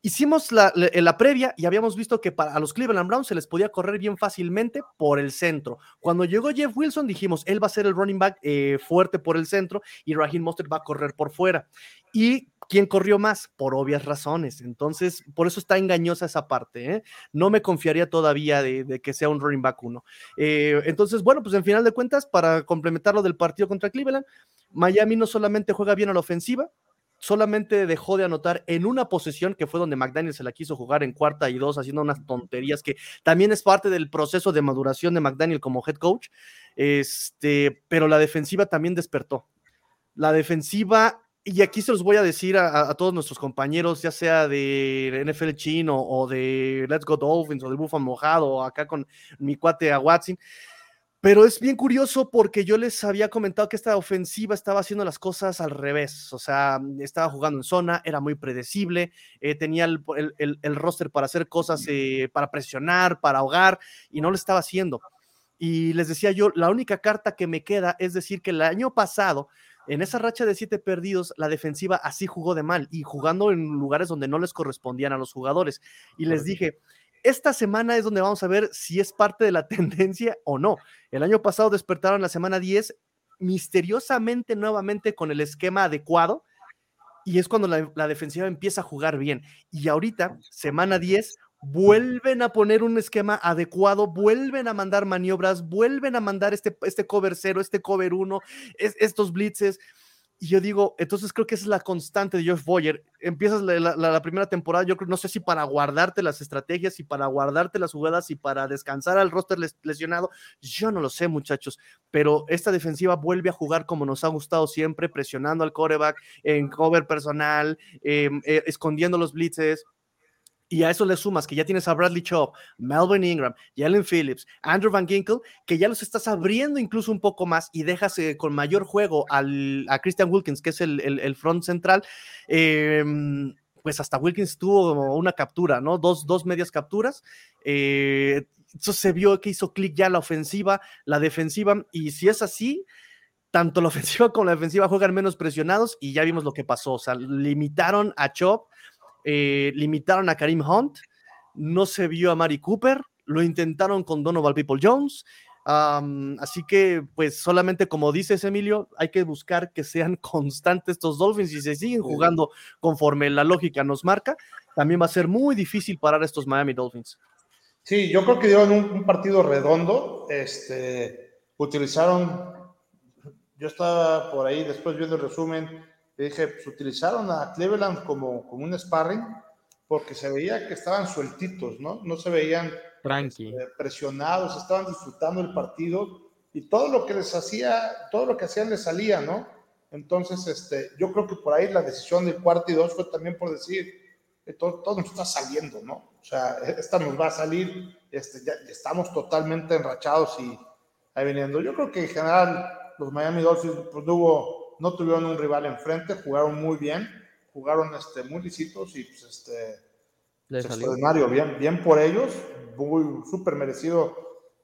hicimos la, la, previa y habíamos visto que para, a los Cleveland Browns se les podía correr bien fácilmente por el centro. Cuando llegó Jeff Wilson dijimos, él va a ser el running back eh, fuerte por el centro y Raheem Mostert va a correr por fuera. ¿Y quién corrió más? Por obvias razones. Entonces, por eso está engañosa esa parte. ¿eh? No me confiaría todavía de, que sea un running back uno. Eh, entonces, bueno, pues en final de cuentas, para complementar lo del partido contra Cleveland, Miami no solamente juega bien a la ofensiva, solamente dejó de anotar en una posesión que fue donde McDaniel se la quiso jugar en cuarta y dos, haciendo unas tonterías que también es parte del proceso de maduración de McDaniel como head coach. Este, pero la defensiva también despertó. La defensiva, y aquí se los voy a decir a, todos nuestros compañeros, ya sea de NFL chino o de Let's Go Dolphins o de Buffalo Mojado o acá con mi cuate a Watson pero es bien curioso porque yo les había comentado que esta ofensiva estaba haciendo las cosas al revés, o sea, estaba jugando en zona, era muy predecible, eh, tenía el, roster para hacer cosas, eh, para presionar, para ahogar, y no lo estaba haciendo. Y les decía yo, la única carta que me queda es decir que el año pasado, en esa racha de siete perdidos, la defensiva así jugó de mal y jugando en lugares donde no les correspondían a los jugadores. Y les dije, esta semana es donde vamos a ver si es parte de la tendencia o no. El año pasado despertaron la semana 10 misteriosamente nuevamente con el esquema adecuado y es cuando la, defensiva empieza a jugar bien. Y ahorita, semana 10, vuelven a poner un esquema adecuado, vuelven a mandar maniobras, vuelven a mandar este, este cover 0, este cover 1, estos blitzes. Y yo digo, entonces creo que es la constante de Josh Boyer. Empiezas la, primera temporada, yo no sé si para guardarte las estrategias y para guardarte las jugadas y para descansar al roster lesionado, yo no lo sé, muchachos, pero esta defensiva vuelve a jugar como nos ha gustado siempre, presionando al coreback en cover personal, em, eh, escondiendo los blitzes. Y a eso le sumas que ya tienes a Bradley Chop, Melvin Ingram, Jalen Phillips, Andrew Van Ginkle, que ya los estás abriendo incluso un poco más y dejas eh, con mayor juego al, a Christian Wilkins, que es el, el, front central. Em, pues hasta Wilkins tuvo una captura, ¿no? Dos, dos medias capturas. Eh, eso se vio que hizo clic ya la ofensiva, la defensiva, y si es así, tanto la ofensiva como la defensiva juegan menos presionados y ya vimos lo que pasó, o sea, limitaron a Chop eh, limitaron a Karim Hunt, no se vio a Mari Cooper, lo intentaron con Donovan People Jones. así que, pues solamente como dices, Emilio, hay que buscar que sean constantes estos Dolphins y se siguen jugando conforme la lógica nos marca. También va a ser muy difícil parar estos Miami Dolphins. Sí, yo creo que dieron un, partido redondo. Este, utilizaron, yo estaba por ahí después viendo el resumen, dije, pues utilizaron a Cleveland como, como un sparring porque se veía que estaban sueltitos, ¿no? No se veían Tranqui. Este, presionados, estaban disfrutando el partido y todo lo que les hacía, todo lo que hacían les salía, ¿no? Entonces, este, yo creo que por ahí la decisión del cuarto y dos fue también por decir, que todo, todo, nos está saliendo, ¿no? O sea, esta nos va a salir, este, ya, estamos totalmente enrachados y ahí viniendo. Yo creo que en general los Miami Dolphins pues, hubo no tuvieron un rival enfrente, jugaron muy bien, jugaron este, muy lisitos y pues este pues, extraordinario, bien, bien por ellos, muy súper merecido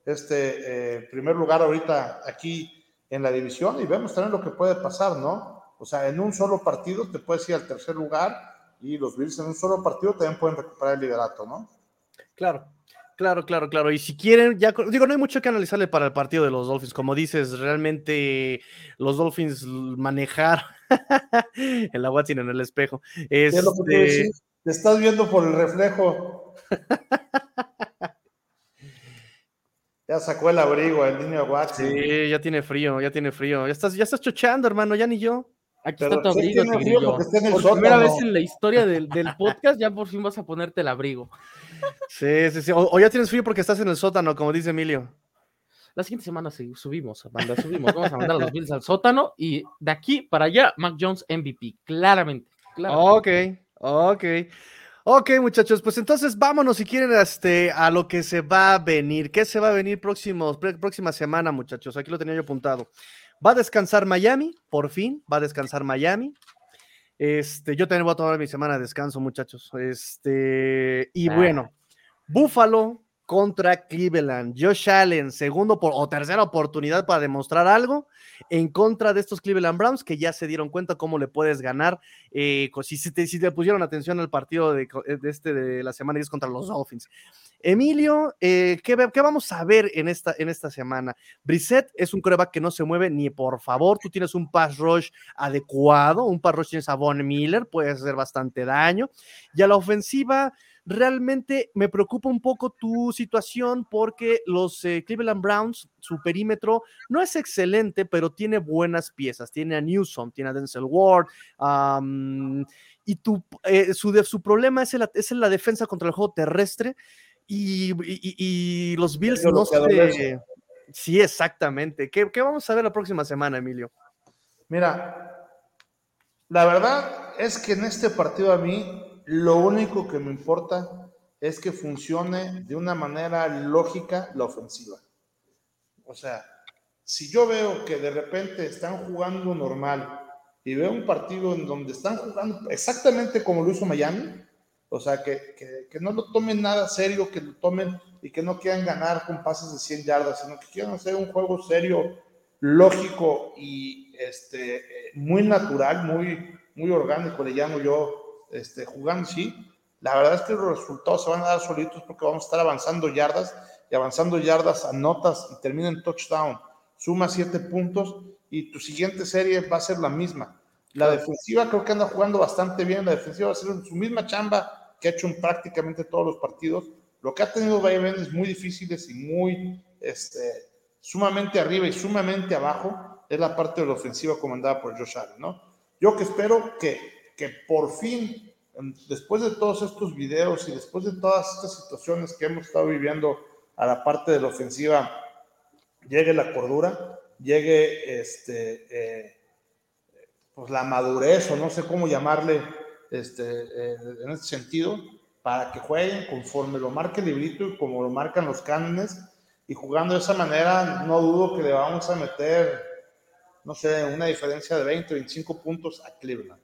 este eh, primer lugar ahorita aquí en la división y vemos también lo que puede pasar, ¿no? O sea, en un solo partido te puedes ir al tercer lugar y los Bills en un solo partido también pueden recuperar el liderato, ¿no? Claro, Claro, claro, claro. Y si quieren, ya digo, no hay mucho que analizarle para el partido de los Dolphins. Como dices, realmente los Dolphins manejar el Watson en el espejo. Es lo que este te estás viendo por el reflejo. ya sacó el abrigo el niño Watson. Sí, ya tiene frío, ya tiene frío. Ya estás, ya estás chochando, hermano, ya ni yo. Aquí está tu abrigo, Por primera vez en la historia del, del podcast, ya por fin vas a ponerte el abrigo. Sí, sí, sí. O, ya tienes frío porque estás en el sótano, como dice Emilio. La siguiente semana subimos, subimos. Vamos a mandar a los Bills al sótano y de aquí para allá, Mac Jones MVP, claramente. Ok, ok. Ok, muchachos, pues entonces vámonos si quieren este, a lo que se va a venir. ¿Qué se va a venir próximo, próxima semana, muchachos? Aquí lo tenía yo apuntado. Va a descansar Miami, por fin, va a descansar Miami. Este, yo también voy a tomar mi semana de descanso, muchachos. Este, y bueno, Buffalo, contra Cleveland. Josh Allen, segundo por, o tercera oportunidad para demostrar algo en contra de estos Cleveland Browns que ya se dieron cuenta cómo le puedes ganar. Eh, si, te, si, pusieron atención al partido de, de, este de la semana 10 contra los Dolphins. Emilio, eh, ¿qué, ¿qué, vamos a ver en esta, en esta semana? Brissett es un coreback que no se mueve ni por favor. Tú tienes un pass rush adecuado, un pass rush tienes a Von Miller, puede hacer bastante daño. Y a la ofensiva realmente me preocupa un poco tu situación porque los eh, Cleveland Browns, su perímetro no es excelente, pero tiene buenas piezas. Tiene a Newsom, tiene a Denzel Ward. Um, y tu, eh, su, su, problema es, el, es la defensa contra el juego terrestre. Y, y, y los Bills no sé. Sí, exactamente. ¿Qué, ¿Qué vamos a ver la próxima semana, Emilio? Mira, la verdad es que en este partido a mí lo único que me importa es que funcione de una manera lógica la ofensiva. O sea, si yo veo que de repente están jugando normal y veo un partido en donde están jugando exactamente como lo hizo Miami, o sea, que, que, no lo tomen nada serio, que lo tomen y que no quieran ganar con pases de 100 yardas, sino que quieran hacer un juego serio, lógico y este, muy natural, muy, muy orgánico, le llamo yo, este, jugando, sí. La verdad es que los resultados se van a dar solitos porque vamos a estar avanzando yardas y avanzando yardas, anotas y termina en touchdown. Suma siete puntos y tu siguiente serie va a ser la misma. La defensiva creo que anda jugando bastante bien. La defensiva va a ser su misma chamba que ha hecho en prácticamente todos los partidos. Lo que ha tenido vaivenes muy difíciles y muy este, sumamente arriba y sumamente abajo es la parte de la ofensiva comandada por Josh Allen, ¿no? Yo que espero que que por fin, después de todos estos videos y después de todas estas situaciones que hemos estado viviendo a la parte de la ofensiva, llegue la cordura, llegue este, eh, pues la madurez o no sé cómo llamarle este, eh, en este sentido, para que jueguen conforme lo marque el librito y como lo marcan los cánones. Y jugando de esa manera, no dudo que le vamos a meter, no sé, una diferencia de 20 o 25 puntos a Cleveland.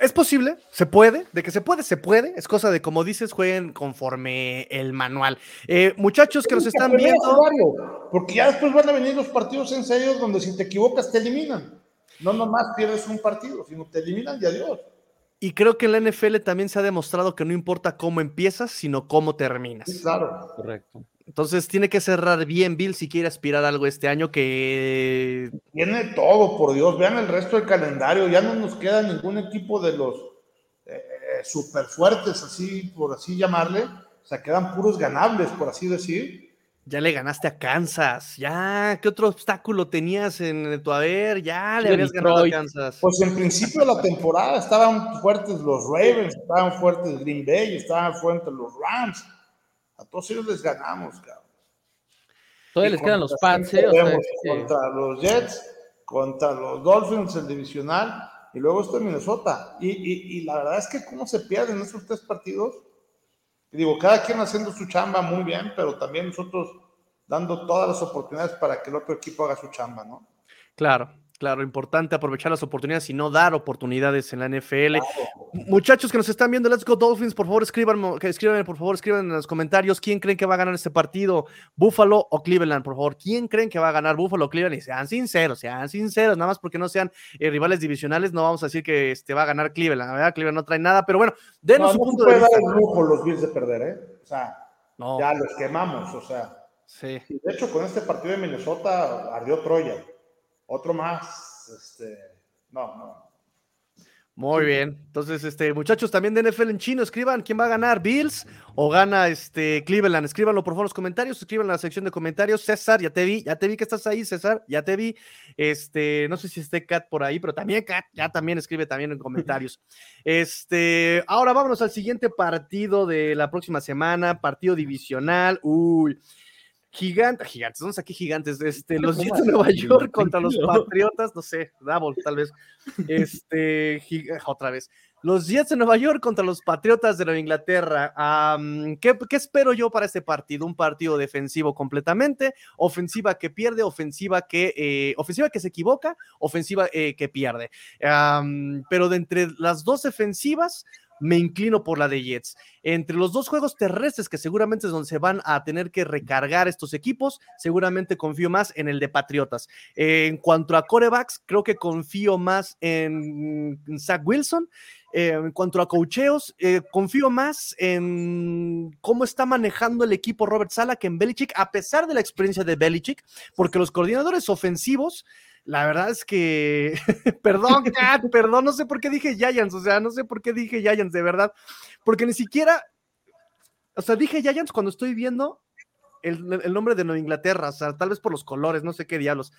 Es posible, se puede, de que se puede, se puede. Es cosa de, como dices, jueguen conforme el manual. Eh, muchachos que nos están viendo. Porque ya después van a venir los partidos en serio donde si te equivocas te eliminan. No nomás pierdes un partido, sino te eliminan y adiós. Y creo que en la NFL también se ha demostrado que no importa cómo empiezas, sino cómo terminas. Sí, claro. Correcto. Entonces tiene que cerrar bien Bill si quiere aspirar a algo este año que... Tiene todo, por Dios. Vean el resto del calendario. Ya no nos queda ningún equipo de los eh, super fuertes, así por así llamarle. O sea, quedan puros ganables, por así decir. Ya le ganaste a Kansas. Ya, ¿qué otro obstáculo tenías en tu haber? Ya le habías ganado a Kansas. Pues en principio de la temporada estaban fuertes los Ravens, estaban fuertes Green Bay, estaban fuertes los Rams a todos ellos les ganamos, cabrón. Todavía les quedan los Pats, ¿eh? o sea, contra los Jets, contra los Dolphins, el divisional, y luego esto en Minnesota. Y, y, y, la verdad es que cómo se pierden esos tres partidos. Y digo, cada quien haciendo su chamba muy bien, pero también nosotros dando todas las oportunidades para que el otro equipo haga su chamba, ¿no? Claro, Claro, importante aprovechar las oportunidades y no dar oportunidades en la NFL. Muchachos que nos están viendo, Let's Go Dolphins, por favor escriban, por favor, escriban en los comentarios quién creen que va a ganar este partido, Buffalo o Cleveland, por favor. ¿Quién creen que va a ganar Buffalo o Cleveland? Y sean sinceros, sean sinceros, nada más porque no sean eh, rivales divisionales, no vamos a decir que este va a ganar Cleveland, ¿verdad? Cleveland no trae nada, pero bueno, denos no, su no punto puede de vista. dar el lujo los Bills de perder, ¿eh? O sea, no. ya los quemamos, o sea. Sí. De hecho, con este partido de Minnesota ardió Troya. Otro más este, no, no. Muy bien. Entonces, este, muchachos, también de NFL en chino, escriban quién va a ganar, Bills o gana este Cleveland. Escríbanlo por favor en los comentarios, escriban en la sección de comentarios. César, ya te vi, ya te vi que estás ahí, César, ya te vi. Este, no sé si esté Kat por ahí, pero también Kat, ya también escribe también en comentarios. Este, ahora vámonos al siguiente partido de la próxima semana, partido divisional. Uy. Gigantes, gigantes, ¿dónde aquí gigantes? Este, los Jets de Nueva York contra los Patriotas, no sé, Double, tal vez. Este, otra vez. Los Jets de Nueva York contra los Patriotas de Nueva Inglaterra. Um, ¿qué, ¿qué, espero yo para este partido? Un partido defensivo completamente, ofensiva que pierde, ofensiva que, eh, ofensiva que se equivoca, ofensiva eh, que pierde. Um, pero de entre las dos defensivas, me inclino por la de Jets. Entre los dos juegos terrestres que seguramente es donde se van a tener que recargar estos equipos, seguramente confío más en el de Patriotas. en cuanto a corebacks, creo que confío más en Zach Wilson. en cuanto a cocheos, eh, confío más en cómo está manejando el equipo Robert Sala que en Belichick, a pesar de la experiencia de Belichick, porque los coordinadores ofensivos la verdad es que, perdón, perdón, no sé por qué dije Giants, o sea, no sé por qué dije Giants, de verdad, porque ni siquiera, o sea, dije Giants cuando estoy viendo el, nombre de Nueva Inglaterra, o sea, tal vez por los colores, no sé qué diablos.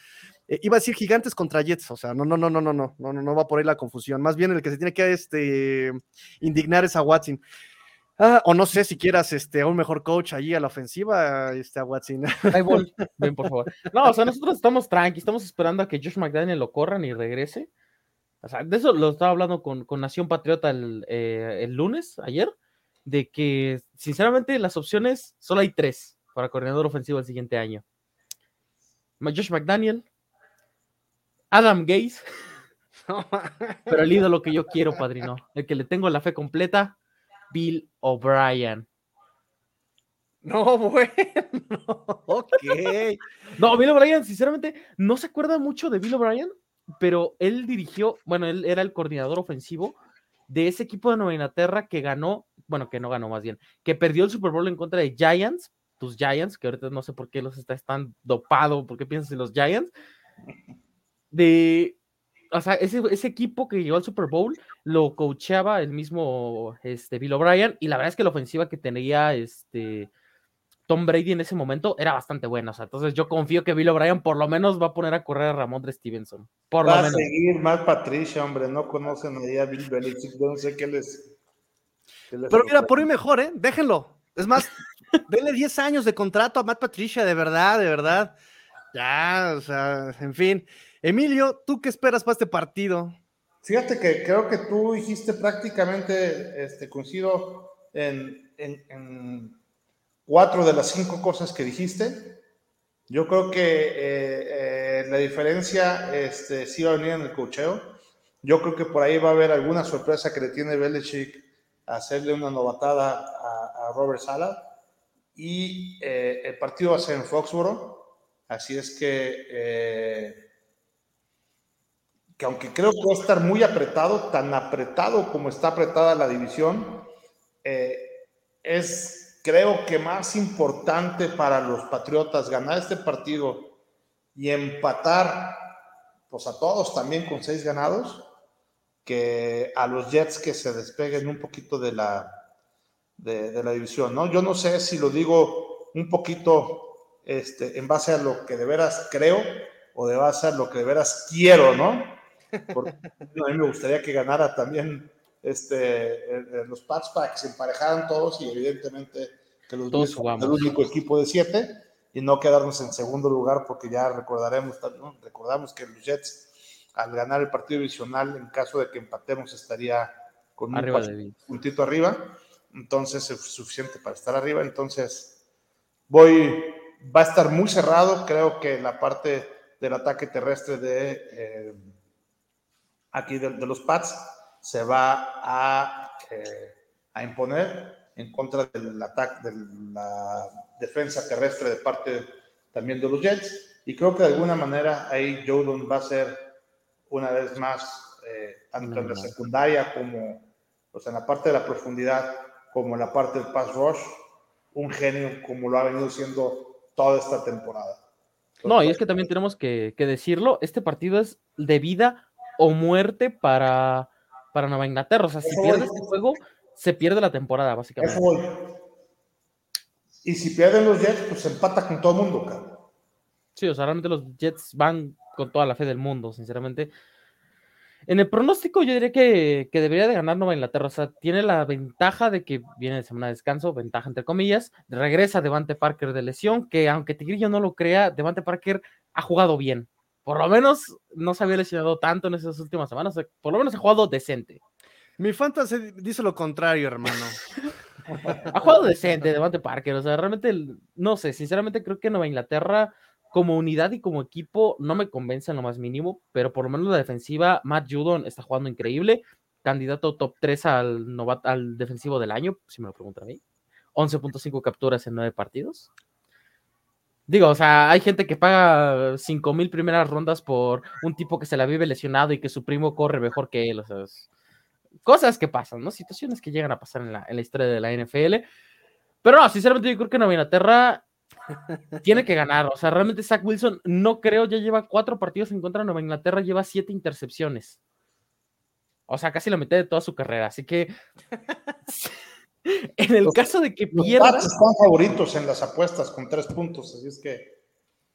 Eh, iba a decir gigantes contra Jets, o sea, no, no, no, no, no, no, no, no va por ahí la confusión. Más bien el que se tiene que este, indignar es a Watson. Ah, o no sé si quieras este, un mejor coach allí a la ofensiva, este, a Watson. ven por favor. No, o sea, nosotros estamos tranqui, estamos esperando a que Josh McDaniel lo corran y regrese. O sea, de eso lo estaba hablando con, Nación Patriota eh, el, lunes, ayer, de que sinceramente las opciones solo hay tres para coordinador ofensivo el siguiente año. Josh McDaniel, Adam Gaze, pero el ídolo que yo quiero, padrino, el que le tengo la fe completa, Bill O'Brien. No, bueno, ok. No, Bill O'Brien, sinceramente, no se acuerda mucho de Bill O'Brien, pero él dirigió, bueno, él era el coordinador ofensivo de ese equipo de Nueva Inglaterra que ganó, bueno, que no ganó más bien, que perdió el Super Bowl en contra de Giants, tus Giants, que ahorita no sé por qué los está tan dopado, por qué piensas en los Giants, de o sea, ese, equipo que llegó al Super Bowl lo coacheaba el mismo este, Bill O'Brien y la verdad es que la ofensiva que tenía este, Tom Brady en ese momento era bastante buena. O sea, entonces yo confío que Bill O'Brien por lo menos va a poner a correr a Ramón de Stevenson. Por va a seguir más Patricia, hombre. No conocen a Bill Belichick. No sé qué les. Pero mira, por hoy mejor, ¿eh? Déjenlo. Es más, denle 10 años de contrato a Matt Patricia, de verdad, de verdad. Ya, o sea, en fin. Emilio, ¿tú qué esperas para este partido? Fíjate que creo que tú dijiste prácticamente, este, coincido en, cuatro de las cinco cosas que dijiste. Yo creo que eh, eh, la diferencia este, sí va a venir en el cocheo. Yo creo que por ahí va a haber alguna sorpresa que le tiene Belichick hacerle una novatada a, Robert Sala. Y eh, el partido va a ser en Foxboro. Así es que que aunque creo que va a estar muy apretado, tan apretado como está apretada la división, eh, es creo que más importante para los Patriotas ganar este partido y empatar pues a todos también con seis ganados, que a los Jets que se despeguen un poquito de la, de, la división, ¿no? Yo no sé si lo digo un poquito este, en base a lo que de veras creo o de base a lo que de veras quiero, ¿no? Porque a mí me gustaría que ganara también este, los Pats para que se emparejaran todos y evidentemente que los dos el único equipo de siete y no quedarnos en segundo lugar porque ya recordaremos, recordamos que los Jets al ganar el partido divisional en caso de que empatemos estaría con un puntito arriba, entonces es suficiente para estar arriba, entonces voy, va a estar muy cerrado, creo que la parte del ataque terrestre de... Eh, aquí de, los Pats se va a, eh, a, imponer en contra del ataque, de la defensa terrestre de parte también de los Jets. Y creo que de alguna manera ahí Jordan va a ser una vez más, eh, tanto en la secundaria como en la parte de la profundidad, como en la parte del pass rush, un genio como lo ha venido siendo toda esta temporada. no, y es que también tenemos que, que, decirlo, este partido es de vida o muerte para, para Nueva Inglaterra. O sea, si pierde este juego, se pierde la temporada, básicamente. Y si pierden los Jets, pues empata con todo el mundo, cabrón. Sí, o sea, realmente los Jets van con toda la fe del mundo, sinceramente. En el pronóstico yo diría que, debería de ganar Nueva Inglaterra. O sea, tiene la ventaja de que viene de semana de descanso, ventaja entre comillas. Regresa Devante Parker de lesión, que aunque Tigrillo no lo crea, Devante Parker ha jugado bien por lo menos no se había lesionado tanto en esas últimas semanas. Por lo menos ha jugado decente. Mi fantasy dice lo contrario, hermano. ha jugado decente, Devante Parker. O sea, realmente, no sé, sinceramente creo que Nueva Inglaterra, como unidad y como equipo, no me convence en lo más mínimo, pero por lo menos la defensiva, Matt Judon está jugando increíble. candidato top 3 al, al defensivo del año, si me lo preguntan a mí. 11.5 capturas en 9 partidos. Digo, o sea, hay gente que paga 5 mil primeras rondas por un tipo que se la vive lesionado y que su primo corre mejor que él. O sea, cosas que pasan, ¿no? Situaciones que llegan a pasar en la, en la historia de la NFL. Pero no, sinceramente yo creo que Nueva Inglaterra tiene que ganar. O sea, realmente Zach Wilson, no creo, ya lleva cuatro partidos en contra de Nueva Inglaterra, lleva siete intercepciones. O sea, casi la mitad de toda su carrera. Así que en el caso de que pierda. Los están favoritos en las apuestas con tres puntos, así es que.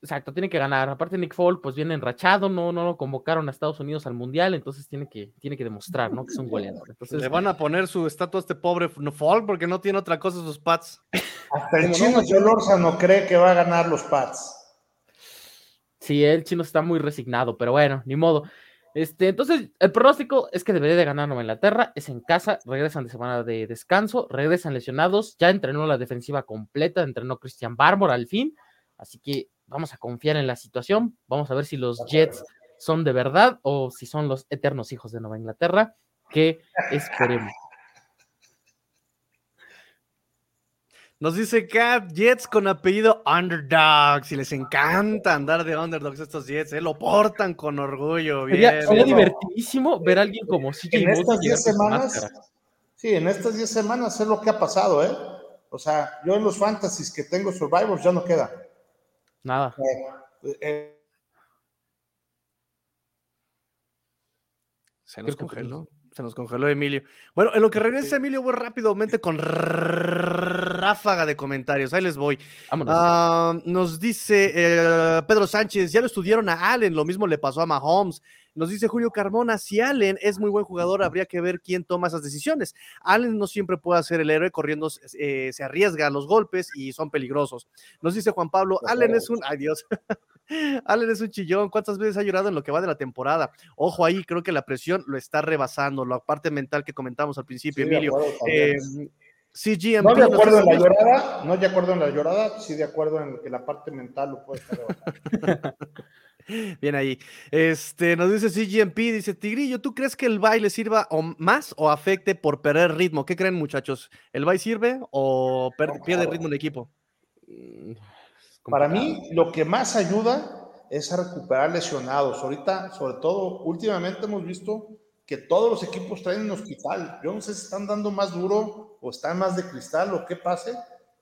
Exacto, tiene que ganar. Aparte, Nick Fall, pues viene enrachado, no, no lo convocaron a Estados Unidos al Mundial, entonces tiene que, tiene que demostrar, ¿no? Que es un goleador. Entonces, Le van a poner su estatua a este pobre Fall porque no tiene otra cosa sus Pats. Hasta el chino Lorza no cree que va a ganar los Pats. Sí, el chino está muy resignado, pero bueno, ni modo. Este, entonces, el pronóstico es que debería de ganar Nueva Inglaterra, es en casa, regresan de semana de descanso, regresan lesionados, ya entrenó la defensiva completa, entrenó Christian Barmore al fin, así que vamos a confiar en la situación, vamos a ver si los Jets son de verdad o si son los eternos hijos de Nueva Inglaterra, que esperemos. Nos dice Cat, Jets con apellido Underdogs, y les encanta andar de Underdogs estos Jets, ¿eh? lo portan con orgullo. Bien, sería, divertidísimo ver a alguien como CJ En estas 10 semanas, sí, en estas 10 semanas es lo que ha pasado, ¿eh? O sea, yo en los fantasies que tengo Survivors ya no queda. Nada. Eh, eh, se nos congeló. Se nos congeló Emilio. Bueno, en lo que regresa Emilio, voy rápidamente con ráfaga de comentarios. Ahí les voy. Ah, nos dice eh, Pedro Sánchez, ya lo estudiaron a Allen, lo mismo le pasó a Mahomes. Nos dice Julio Carmona, si Allen es muy buen jugador, habría que ver quién toma esas decisiones. Allen no siempre puede ser el héroe, corriendo eh, se arriesga a los golpes y son peligrosos. Nos dice Juan Pablo, Allen es un... Ay Dios. Allen es un chillón. ¿Cuántas veces ha llorado en lo que va de la temporada? Ojo ahí, creo que la presión lo está rebasando. La parte mental que comentamos al principio, Emilio. Eh, no de acuerdo en la llorada, no de acuerdo en la llorada, sí de acuerdo en que la parte mental lo puede estar Bien ahí. Este, nos dice CGMP, dice Tigrillo, ¿tú crees que el baile sirva o más o afecte por perder ritmo? ¿Qué creen, muchachos? ¿El baile sirve o pierde ritmo el equipo? Mm, Para mí, lo que más ayuda es a recuperar lesionados. Ahorita, sobre todo, últimamente hemos visto que todos los equipos traen un hospital. Yo no sé si están dando más duro o están más de cristal o qué pase,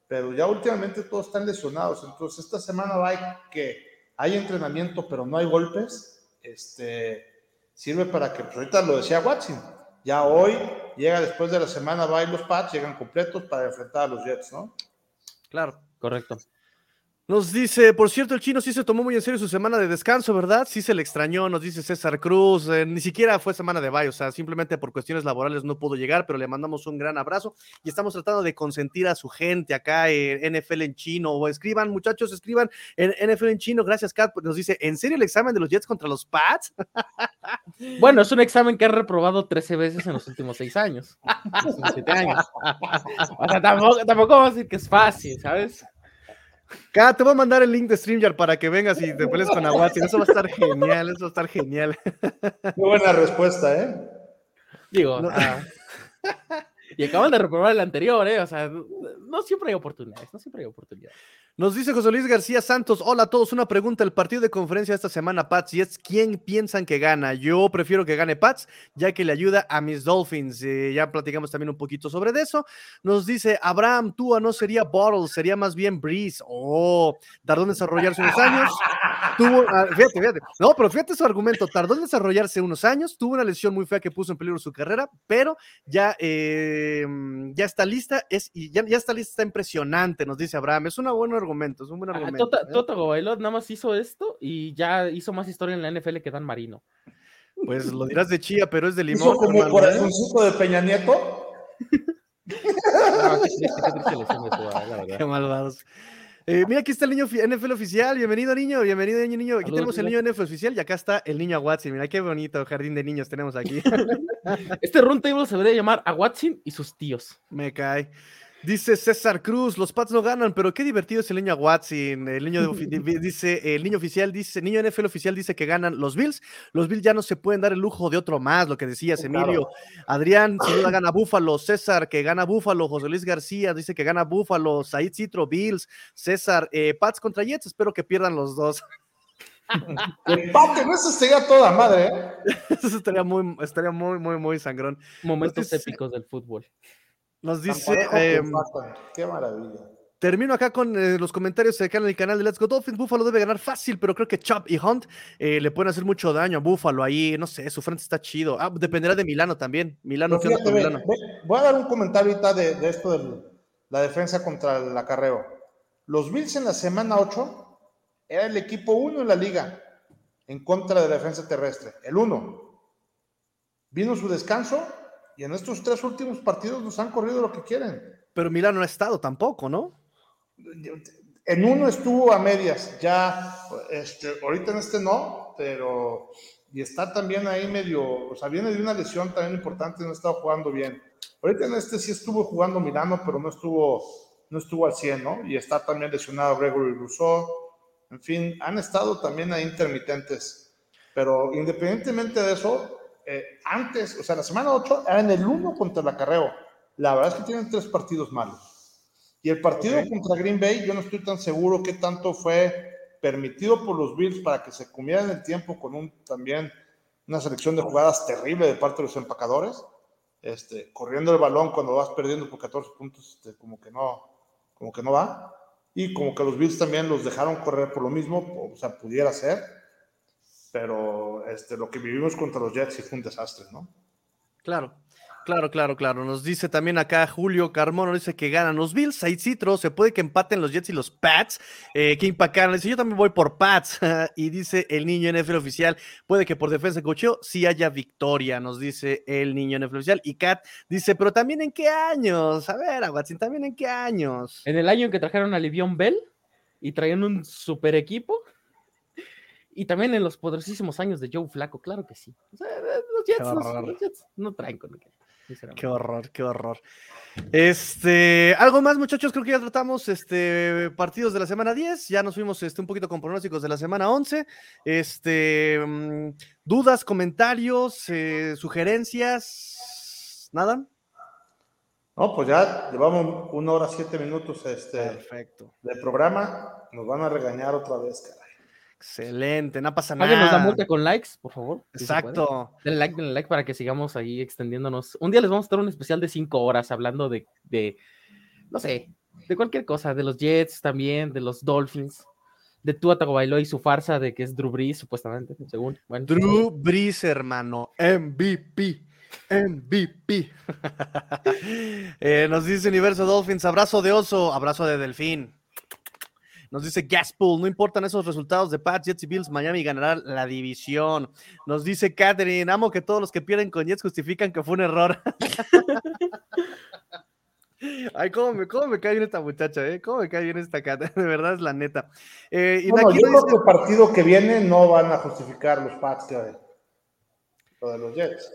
pero ya últimamente todos están lesionados. Entonces, esta semana va que hay entrenamiento, pero no hay golpes. Este, sirve para que, pues ahorita lo decía Watson, ya hoy llega después de la semana, va y los Pats llegan completos para enfrentar a los Jets, ¿no? Claro, correcto. Nos dice, por cierto, el chino sí se tomó muy en serio su semana de descanso, ¿verdad? Sí se le extrañó, nos dice César Cruz, eh, ni siquiera fue semana de bye, o sea, simplemente por cuestiones laborales no pudo llegar, pero le mandamos un gran abrazo y estamos tratando de consentir a su gente acá en NFL en chino, o escriban, muchachos, escriban en NFL en chino, gracias, Kat, nos dice, ¿en serio el examen de los Jets contra los Pats? Bueno, es un examen que ha reprobado 13 veces en los últimos 6 años. años. O sea, tampoco, tampoco vamos a decir que es fácil, ¿sabes? Te voy a mandar el link de StreamYard para que vengas y te pones con Aguati. Eso va a estar genial, eso va a estar genial. Muy buena respuesta, ¿eh? Digo, ah, y acaban de reprobar el anterior, ¿eh? O sea, no siempre hay oportunidades, no siempre hay oportunidades. Nos dice José Luis García Santos, hola a todos, una pregunta, el partido de conferencia esta semana, Pats, y es quién piensan que gana. Yo prefiero que gane Pats, ya que le ayuda a mis Dolphins. Eh, ya platicamos también un poquito sobre eso. Nos dice, Abraham, Tua no sería Bottle, sería más bien Breeze. Oh, tardó en desarrollarse unos años. Tuvo, ah, fíjate, fíjate. No, pero fíjate su argumento, tardó en desarrollarse unos años, tuvo una lesión muy fea que puso en peligro su carrera, pero ya, eh, ya está lista, es, y ya, ya está lista, está impresionante, nos dice Abraham. Es una buena argumento, es un buen argumento. Tota, ¿eh? Toto, Bailot nada más hizo esto y ya hizo más historia en la NFL que Dan Marino. Pues lo dirás de chía, pero es de limón. ¿Hizo como el corazoncito de Peña Nieto? qué, malvados. Eh, mira, aquí está el niño NFL oficial. Bienvenido, niño. Bienvenido, niño, niño. Aquí tenemos el niño NFL oficial y acá está el niño Watson. Mira qué bonito jardín de niños tenemos aquí. este run table se debería llamar a Watson y sus tíos. Me cae. Dice César Cruz, los Pats no ganan, pero qué divertido es el niño Watson. El niño dice, el niño oficial dice, niño NFL oficial dice que ganan los Bills. Los Bills ya no se pueden dar el lujo de otro más, lo que decías, Emilio. Adrián, sin duda gana Búfalo. César, que gana Búfalo. José Luis García dice que gana Búfalo. Said Citro, Bills. César, eh, Pats contra Jets, espero que pierdan los dos. Empate, eso sería toda madre. ¿eh? Eso estaría muy, estaría muy, muy, muy sangrón. Momentos épicos del fútbol. Nos dice. Em, qué maravilla. Termino acá con eh, los comentarios acá en el canal de Let's Go Dolphins. Buffalo debe ganar fácil, pero creo que Chop y Hunt eh, le pueden hacer mucho daño a Buffalo ahí. No sé, su frente está chido. Ah, dependerá de Milano también. Milano, Milano? voy a dar un comentario ahorita de, esto de la defensa contra el acarreo. Los Bills en la semana 8 era el equipo 1 en la liga en contra de la defensa terrestre. El 1. Vino su descanso y en estos tres últimos partidos nos han corrido lo que quieren. Pero Milán no ha estado tampoco, ¿no? En uno estuvo a medias, ya, este, ahorita en este no, pero, y está también ahí medio, o sea, viene de una lesión también importante, no ha estado jugando bien. Ahorita en este sí estuvo jugando Milano, pero no estuvo, no estuvo al 100, ¿no? Y está también lesionado Gregory Rousseau. En fin, han estado también ahí intermitentes. Pero independientemente de eso, eh, antes, o sea, la semana 8 era en el 1 contra el acarreo. La verdad es que tienen tres partidos malos. Y el partido contra Green Bay, yo no estoy tan seguro qué tanto fue permitido por los Bills para que se comieran el tiempo con un también una selección de jugadas terrible de parte de los empacadores. Este, corriendo el balón cuando vas perdiendo por 14 puntos, este, como que no, como que no va. Y como que los Bills también los dejaron correr por lo mismo, o sea, pudiera ser pero este, lo que vivimos contra los Jets sí fue un desastre, ¿no? Claro. Claro, claro, claro. Nos dice también acá Julio Carmona, dice que ganan los Bills. Ahí Citro, se puede que empaten los Jets y los Pats. Eh, que impacan. Dice, yo también voy por Pats. y dice el niño NFL oficial, puede que por defensa cocheo sí haya victoria, nos dice el niño NFL oficial. Y Kat dice, pero también en qué años. A ver, Aguatzin, también en qué años. En el año en que trajeron a Livion Bell y traían un super equipo. Y también en los poderosísimos años de Joe Flaco, claro que sí. los, Jets, no traen con Qué horror, qué horror. Este, algo más, muchachos, creo que ya tratamos este partidos de la semana 10, ya nos fuimos este, un poquito con pronósticos de la semana 11. Este, mm, dudas, comentarios, eh, sugerencias, nada. No, pues ya llevamos una hora siete minutos este, Perfecto. de programa. Nos van a regañar otra vez, cara. Excelente, no pasa nada. Nos da multa con likes, por favor. Exacto. denle like, denle like para que sigamos ahí extendiéndonos. Un día les vamos a dar un especial de cinco horas hablando de, de, no sé, de cualquier cosa, de los Jets también, de los Dolphins, de Tua Tagovailoa y su farsa de que es Drew Brees, supuestamente, según. Drew Brees, hermano, MVP. MVP. Eh, nos dice Universo Dolphins, abrazo de oso, abrazo de delfín. Nos dice Gaspool, no importan esos resultados de Pats, Jets y Bills, Miami ganará la división. Nos dice Catherine, amo que todos los que pierden con Jets justifican que fue un error. Ay, cómo me, cómo me cae bien esta muchacha, ¿eh? Cómo me cae bien esta cata, de verdad es la neta. Eh, y bueno, yo creo que el partido que viene no van a justificar los Pats, que lo de los Jets.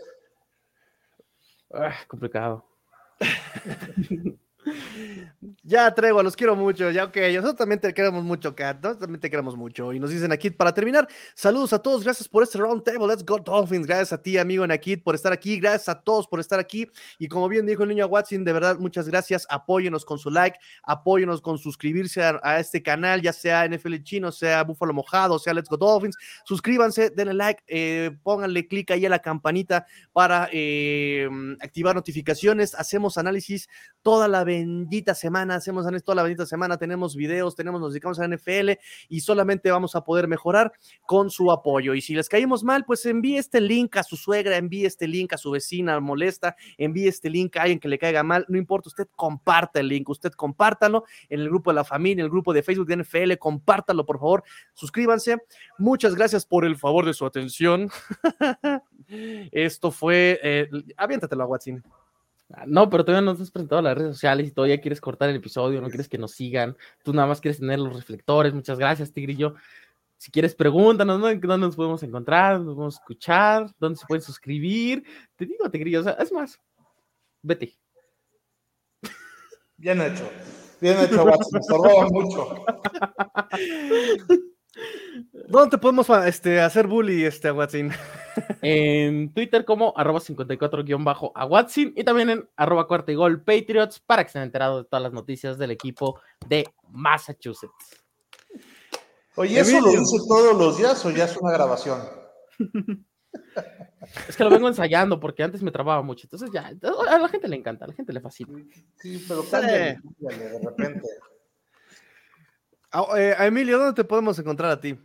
Ah, complicado. Ya, Tregua, los quiero mucho. Ya, ok, nosotros también te queremos mucho, Kat. Nosotros también te queremos mucho. Y nos dicen aquí, para terminar, saludos a todos. Gracias por este round table. Let's go, Dolphins. Gracias a ti, amigo Nakit, por estar aquí. Gracias a todos por estar aquí. Y como bien dijo el niño Watson, de verdad, muchas gracias. Apóyenos con su like, apóyenos con suscribirse a, este canal, ya sea NFL Chino, sea Búfalo Mojado, sea Let's Go Dolphins. Suscríbanse, denle like, eh, pónganle clic ahí a la campanita para eh, activar notificaciones. Hacemos análisis toda la bendita semana, hacemos toda la bendita semana, tenemos videos, tenemos, nos dedicamos a NFL y solamente vamos a poder mejorar con su apoyo. Y si les caímos mal, pues envíe este link a su suegra, envíe este link a su vecina molesta, envíe este link a alguien que le caiga mal, no importa, usted comparta el link, usted compártalo en el grupo de la familia, en el grupo de Facebook de NFL, compártalo por favor, suscríbanse. Muchas gracias por el favor de su atención. Esto fue, eh, aviéntatelo a Watson. No, pero todavía no has presentado las redes sociales y todavía quieres cortar el episodio, no quieres que nos sigan, tú nada más quieres tener los reflectores. Muchas gracias, Tigrillo. Si quieres, pregúntanos ¿dónde nos podemos encontrar, nos podemos escuchar, dónde se pueden suscribir. Te digo, Tigrillo, o sea, es más, vete. Bien hecho. Bien hecho, Watson. Me mucho. ¿Dónde te podemos este, hacer bully, este, Watson? En Twitter como arroba 54 a Watson y también en arroba cuarta y gol Patriots para que estén enterados de todas las noticias del equipo de Massachusetts. Oye, ¿eso lo dice todos los días o ya es una grabación? Es que lo vengo ensayando porque antes me trababa mucho. Entonces ya, a la gente le encanta, a la gente le fascina. Sí, pero cámbiale, de repente. A, eh, Emilio, ¿dónde te podemos encontrar a ti?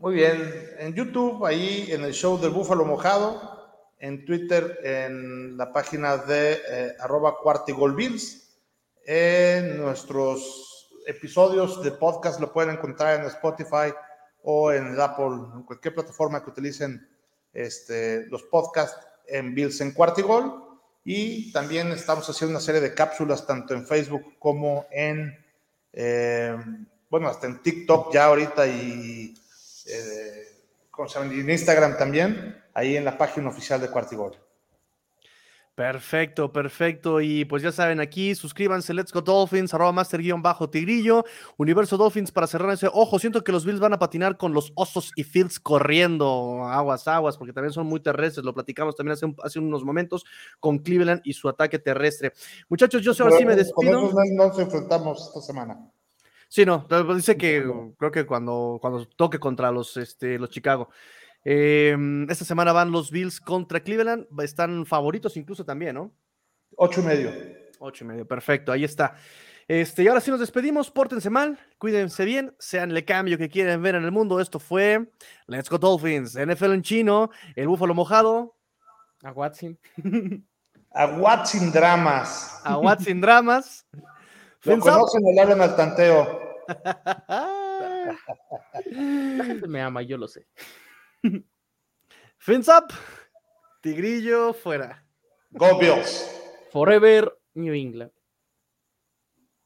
Muy bien, en YouTube, ahí en el show del Búfalo Mojado, en Twitter, en la página de eh, arroba cuartigolbills, en nuestros episodios de podcast lo pueden encontrar en Spotify o en Apple, en cualquier plataforma que utilicen este, los podcasts en Bills en Cuartigol. Y también estamos haciendo una serie de cápsulas tanto en Facebook como en, eh, bueno, hasta en TikTok ya ahorita y eh, en Instagram también, ahí en la página oficial de Cuartigol. Perfecto, perfecto. Y pues ya saben, aquí suscríbanse, Let's Go Dolphins, arroba master-tigrillo, Universo Dolphins para cerrar ese ojo. Siento que los Bills van a patinar con los osos y Fields corriendo, aguas, aguas, porque también son muy terrestres. Lo platicamos también hace, hace unos momentos con Cleveland y su ataque terrestre. Muchachos, yo ahora sí me despido. no nos enfrentamos esta semana. Sí, no, dice que creo que cuando, cuando toque contra los, este, los Chicago. Em, esta semana van los Bills contra Cleveland. Están favoritos incluso también, ¿no? Ocho y medio. Ocho y medio, perfecto. Ahí está. Este, y ahora sí nos despedimos. Pórtense mal, cuídense bien, sean el cambio que quieren ver en el mundo. Esto fue Let's Go Dolphins, NFL en chino, el búfalo mojado. A Watson. A Watson Dramas. A Watson Dramas. Lo conocen, el hablan al tanteo. me ama, yo lo sé. Fins up. Tigrillo fuera. Go Bills. Forever New England.